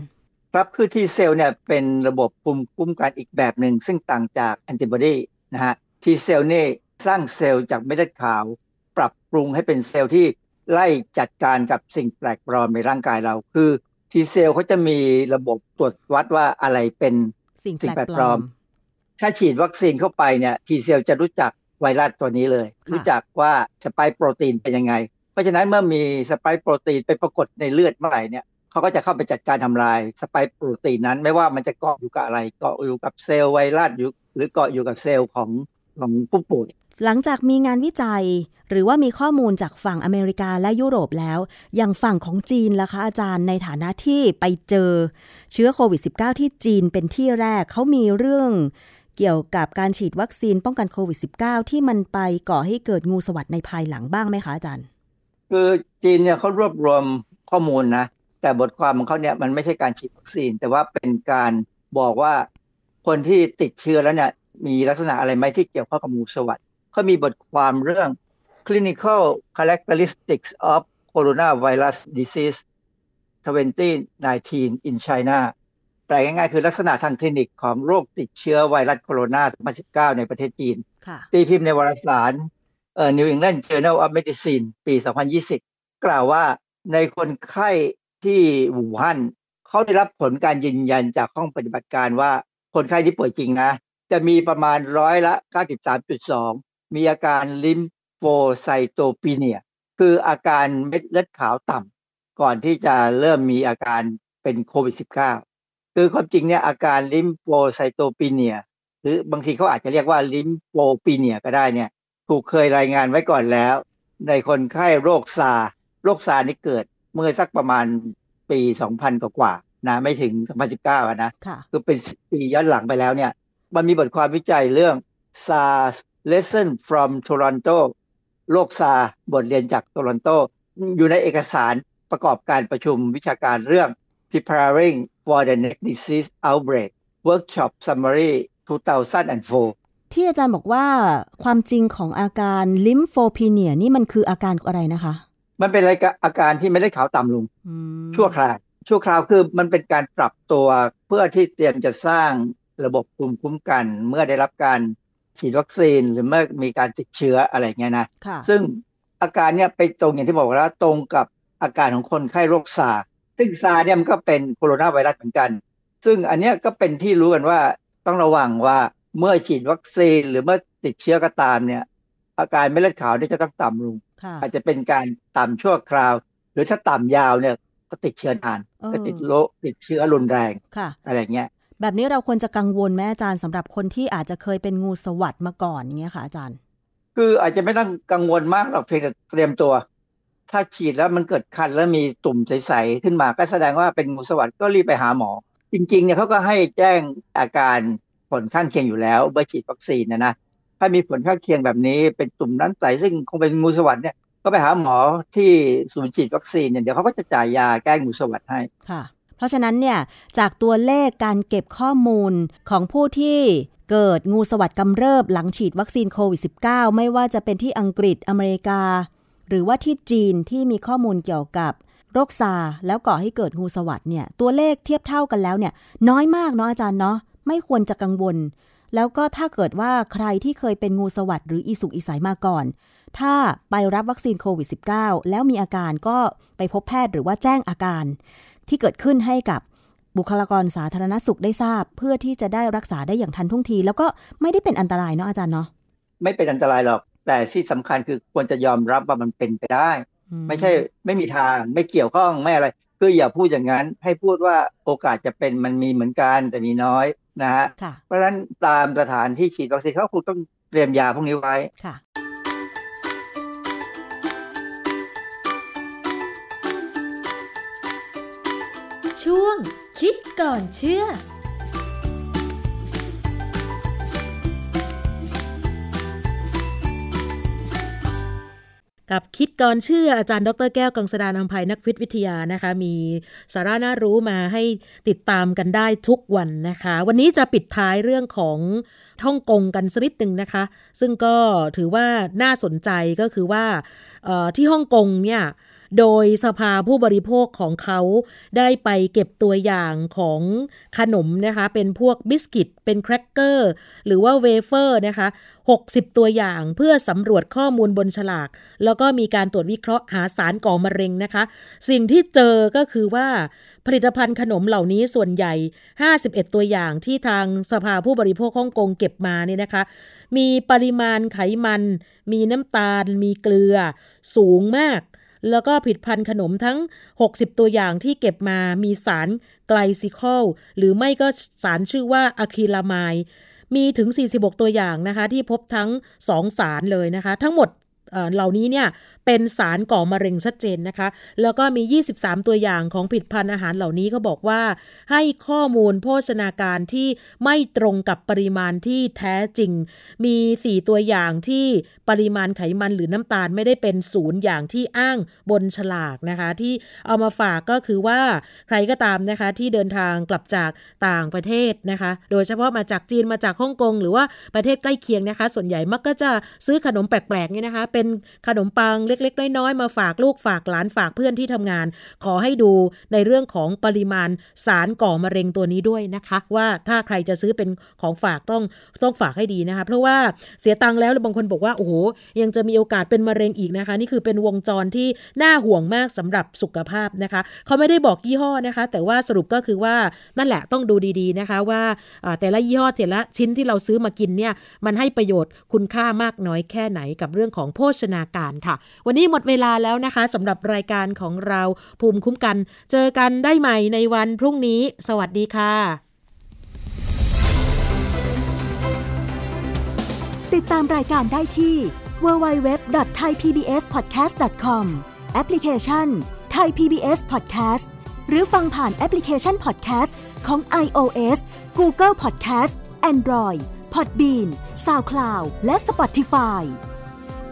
ครับคือ T cell เนี่ยเป็นระบบภูมิคุ้มกันอีกแบบหนึ่งซึ่งต่างจากแอนติบอดีนะฮะ T cell นี่สร้างเซลล์จากเม็ดเลือดขาว ปรับปรุงให้เป็นเซลล์ที่ไล่จัดการกับสิ่งแปลกปลอมในร่างกายเรา คือ T cell เขาจะมีระบบตรวจวัดว่าอะไรเป็นสิ่งแปลกปลอม ถ้าฉีดวัคซีนเข้าไปเนี่ยทีเซลจะรู้จักไวรัสตัวนี้เลย รู้จักว่าสไปค์โปรตีนเป็นยังไง เพราะฉะนั้นเมื่อมีสไปค์โปรตีนไปปรากฏในเลือดเมื่อไหร่เนี่ยเขาก็จะเข้าไปจัดการทำลายสไปค์โปรตีนนั้น ไม่ว่ามันจะเกาะอยู่กับอะไรเกาะอยู่กับเซลล์ไวรัสอยู่หรือเกาะอยู่กับเซลล์ของของผู้ป่วย หลังจากมีงานวิจัย หรือว่ามีข้อมูลจากฝั่งอเมริกาและยุโรปแล้ว อย่างฝั่งของจีนล่ะคะอาจารย์ในฐานะที่ไปเจอ เชื้อโควิด -19 ที่จีนเป็นที่แรกเขามีเรื่องเกี่ยวกับการฉีดวัคซีนป้องกันโควิด -19 ที่มันไปก่อให้เกิดงูสวัสดในภายหลังบ้างไหมคะอาจารย์ คือจีนเนี่ยเขารวบรวมข้อมูลนะ แต่บทความของเขาเนี่ยมันไม่ใช่การฉีดวัคซีน แต่ว่าเป็นการบอกว่าคนที่ติดเชื้อแล้วเนี่ยมีลักษณะอะไรไหมที่เกี่ยวข้องกับมูสวัสด เขามีบทความเรื่อง clinical characteristics of coronavirus disease 2019 in China แปลง่ายๆ คือลักษณะทางคลินิกของโรคติดเชื้อไวรัสโคโรนา2019 ในประเทศจีน ตีพิมพ์ในวารสาร New England Journal of Medicine ปี 2020 กล่าวว่าในคนไข้ที่หูฮั่นเขาได้รับผลการยืนยันจากห้องปฏิบัติการว่าคนไข้ที่ป่วยจริงนะ จะมีประมาณร้อยละ 93.2 มีอาการ lymphocytopenia คืออาการเม็ดเลือดขาวต่ำก่อนที่จะเริ่มมีอาการเป็นโควิด -19 คือความจริงเนี่ยอาการ lymphocytopenia หรือบางทีเขาอาจจะเรียกว่า lymphopenia ก็ได้เนี่ยถูกเคยรายงานไว้ก่อนแล้ว ในคนไข้โรคซาร์ส โรคซาร์สนี่เกิดเมื่อสักประมาณปี 2000 กว่ากว่านะไม่ถึง 2019นะคือเป็นปีย้อนหลังไปแล้วเนี่ย มันมีบทความวิจัยเรื่อง SARS Lesson from Toronto โรคซาบทเรียนจากโตลอนโต อยู่ในเอกสารประกอบการประชุมวิชาการเรื่อง Preparing for the Next Disease Outbreak Workshop Summary 2004 ที่อาจารย์บอกว่าความจริงของอาการลิมโฟพีเนียนี่มันคืออาการอะไรนะคะ มันเป็นอะไรอาการที่ไม่ได้ขาวต่ำลงชั่วคราวชั่วคราวคือมันเป็นการปรับตัวเพื่อที่เตรียมจะสร้างระบบภูมิคุ้มกัน เมื่อได้รับการ ฉีดวัคซีนหรือเมื่อมีการติดเชื้ออะไรเงี้ยนะซึ่งอาการเนี้ยไปตรงอย่างที่บอกแล้วตรงกับอาการของคนไข้โรคซาซึ่งซาเนี่ยมันก็เป็นโคโรนาไวรัสเหมือนกัน ซึ่งอันเนี้ยก็เป็นที่รู้กันว่าต้องระวังว่าเมื่อฉีดวัคซีนหรือเมื่อติดเชื้อก็ตามเนี่ย อาการไม่เลือดขาวนี่จะต้องต่ำลงอาจจะเป็นการต่ำชั่วคราว หรือถ้าต่ำยาวเนี่ยก็ติดเชื้อนานก็ติดโรคติดเชื้อรุนแรงอะไรเงี้ย แบบนี้เราควรจะกังวลไหมอาจารย์สำหรับคนที่อาจจะเคยเป็นงูสวัสด์มาก่อนอย่างเงี้ยค่ะอาจารย์ คืออาจจะไม่ต้องกังวลมากหรอกเพียงแต่เตรียมตัว ถ้าฉีดแล้วมันเกิดคันแล้วมีตุ่มใสๆขึ้นมาก็แสดงว่าเป็นงูสวัสด์ก็รีบไปหาหมอ จริงๆเนี่ยเขาก็ให้แจ้งอาการผลข้างเคียงอยู่แล้วเมื่อฉีดวัคซีนนะนะถ้ามีผลข้างเคียงแบบนี้เป็นตุ่มน้ำใสซึ่งคงเป็นงูสวัสด์เนี่ยก็ไปหาหมอที่ศูนย์ฉีดวัคซีนเนี่ยเดี๋ยวเขาก็จะจ่ายยาแก้งูสวัสด์ให้ค่ะ เพราะฉะนั้นเนี่ยจากตัวเลขการเก็บข้อมูลของผู้ที่เกิดงูสวัสดกำเริบหลังฉีดวัคซีนโควิด -19 ไม่ว่าจะเป็นที่อังกฤษอเมริกา หรือว่าที่จีนที่มีข้อมูลเกี่ยวกับโรคซาแล้วก่อให้เกิดงูสวัสดเนี่ยตัวเลขเทียบเท่ากันแล้วเนี่ยน้อยมากเนาะอาจารย์เนาะไม่ควรจะกังวล แล้วก็ถ้าเกิดว่าใครที่เคยเป็นงูสวัสดหรืออีสุกอีสายมาก่อน ถ้าไปรับวัคซีนโควิด -19 แล้วมีอาการก็ไปพบแพทย์หรือว่าแจ้งอาการ ที่เกิดขึ้นให้กับบุคลากรสาธารณสุขได้ทราบ เพื่อที่จะได้รักษาได้อย่างทันท่วงที แล้วก็ไม่ได้เป็นอันตรายเนาะอาจารย์เนาะไม่เป็นอันตรายหรอก แต่ที่สำคัญคือควรจะยอมรับว่ามันเป็นไปได้อืไม่ใช่ไม่มีทางไม่เกี่ยวข้องไม่อะไรคืออย่าพูดอย่างนั้นให้พูดว่าโอกาสจะเป็นมันมีเหมือนกันแต่มีน้อยนะฮะค่ะเพราะฉะนั้นตามสถานที่ฉีดวัคซีนเขาคงต้องเตรียมยาพวกนี้ไว้ ช่วง คิดก่อนเชื่อกับคิดก่อนเชื่ออาจารย์ดรแก้วกังสดาลอำไพนักพิษวิทยานะคะ มีสาระน่ารู้มาให้ติดตามกันได้ทุกวันนะคะ วันนี้จะปิดท้ายเรื่องของฮ่องกงกันสักนิดหนึ่งนะคะ ซึ่งก็ถือว่าน่าสนใจก็คือว่าที่ฮ่องกงเนี่ย โดยสภาผู้บริโภคของเขาได้ไปเก็บตัวอย่างของขนมนะคะ เป็นพวกบิสกิต เป็นแครกเกอร์ หรือว่าเวเฟอร์นะคะ 60 ตัวอย่างเพื่อสำรวจข้อมูลบนฉลาก แล้วก็มีการตรวจวิเคราะห์หาสารก่อมะเร็งนะคะ สิ่งที่เจอก็คือว่าผลิตภัณฑ์ขนมเหล่านี้ส่วนใหญ่ 51 ตัวอย่างที่ทางสภาผู้บริโภคฮ่องกงเก็บมาเนี่ยนะคะ มีปริมาณไขมัน มีน้ำตาล มีเกลือ สูงมาก แล้วก็ผลิตภัณฑ์ขนมทั้ง 60 ตัวอย่างที่เก็บมามีสารไกลซิคอลหรือไม่ก็สารชื่อว่าอะคริลามายมีถึง 46 ตัวอย่างนะคะ ที่พบทั้ง 2 สารเลยนะคะ ทั้งหมดเอ่อเหล่านี้เนี่ย เป็นสารก่อมะเร็งชัดเจนนะคะ แล้วก็มี 23 ตัวอย่างของผลิตภัณฑ์อาหารเหล่านี้ก็บอกว่า ให้ข้อมูลโภชนาการที่ไม่ตรงกับปริมาณที่แท้จริง มี 4 ตัวอย่างที่ปริมาณไขมันหรือน้ำตาลไม่ได้เป็นศูนย์อย่างที่อ้างบนฉลากนะคะ ที่เอามาฝากก็คือว่าใครก็ตามนะคะที่เดินทางกลับจากต่างประเทศนะคะ โดยเฉพาะมาจากจีนมาจากฮ่องกงหรือว่าประเทศใกล้เคียงนะคะ ส่วนใหญ่มักก็จะซื้อขนมแปลกๆเนี่ยนะคะ เป็นขนมปังเล็ก ๆ น้อยๆมาฝากลูกฝากหลานฝากเพื่อนที่ทำงาน ขอให้ดูในเรื่องของปริมาณสารก่อมะเร็งตัวนี้ด้วยนะคะ ว่าถ้าใครจะซื้อเป็นของฝากต้องต้องฝากให้ดีนะคะ เพราะว่าเสียตังค์แล้วบางคนบอกว่าโอ้โหยังจะมีโอกาสเป็นมะเร็งอีกนะคะ นี่คือเป็นวงจรที่น่าห่วงมากสำหรับสุขภาพนะคะ เขาไม่ได้บอกยี่ห้อนะคะ แต่ว่าสรุปก็คือว่านั่นแหละต้องดูดีๆนะคะว่าแต่ละยี่ห้อแต่ละชิ้นที่เราซื้อมากินเนี่ยมันให้ประโยชน์คุณค่ามากน้อยแค่ไหนกับเรื่องของโภชนาการค่ะวันนี้หมดเวลาแล้วนะคะสำหรับรายการของเราภูมิคุ้มกัน เจอกันได้ใหม่ในวันพรุ่งนี้ สวัสดีค่ะ ติดตามรายการได้ที่ www.thaipbspodcast.com แอปพลิเคชัน Thai PBS Podcast หรือฟังผ่านแอปพลิเคชัน Podcast ของ iOS Google Podcast Android Podbean SoundCloud และ Spotify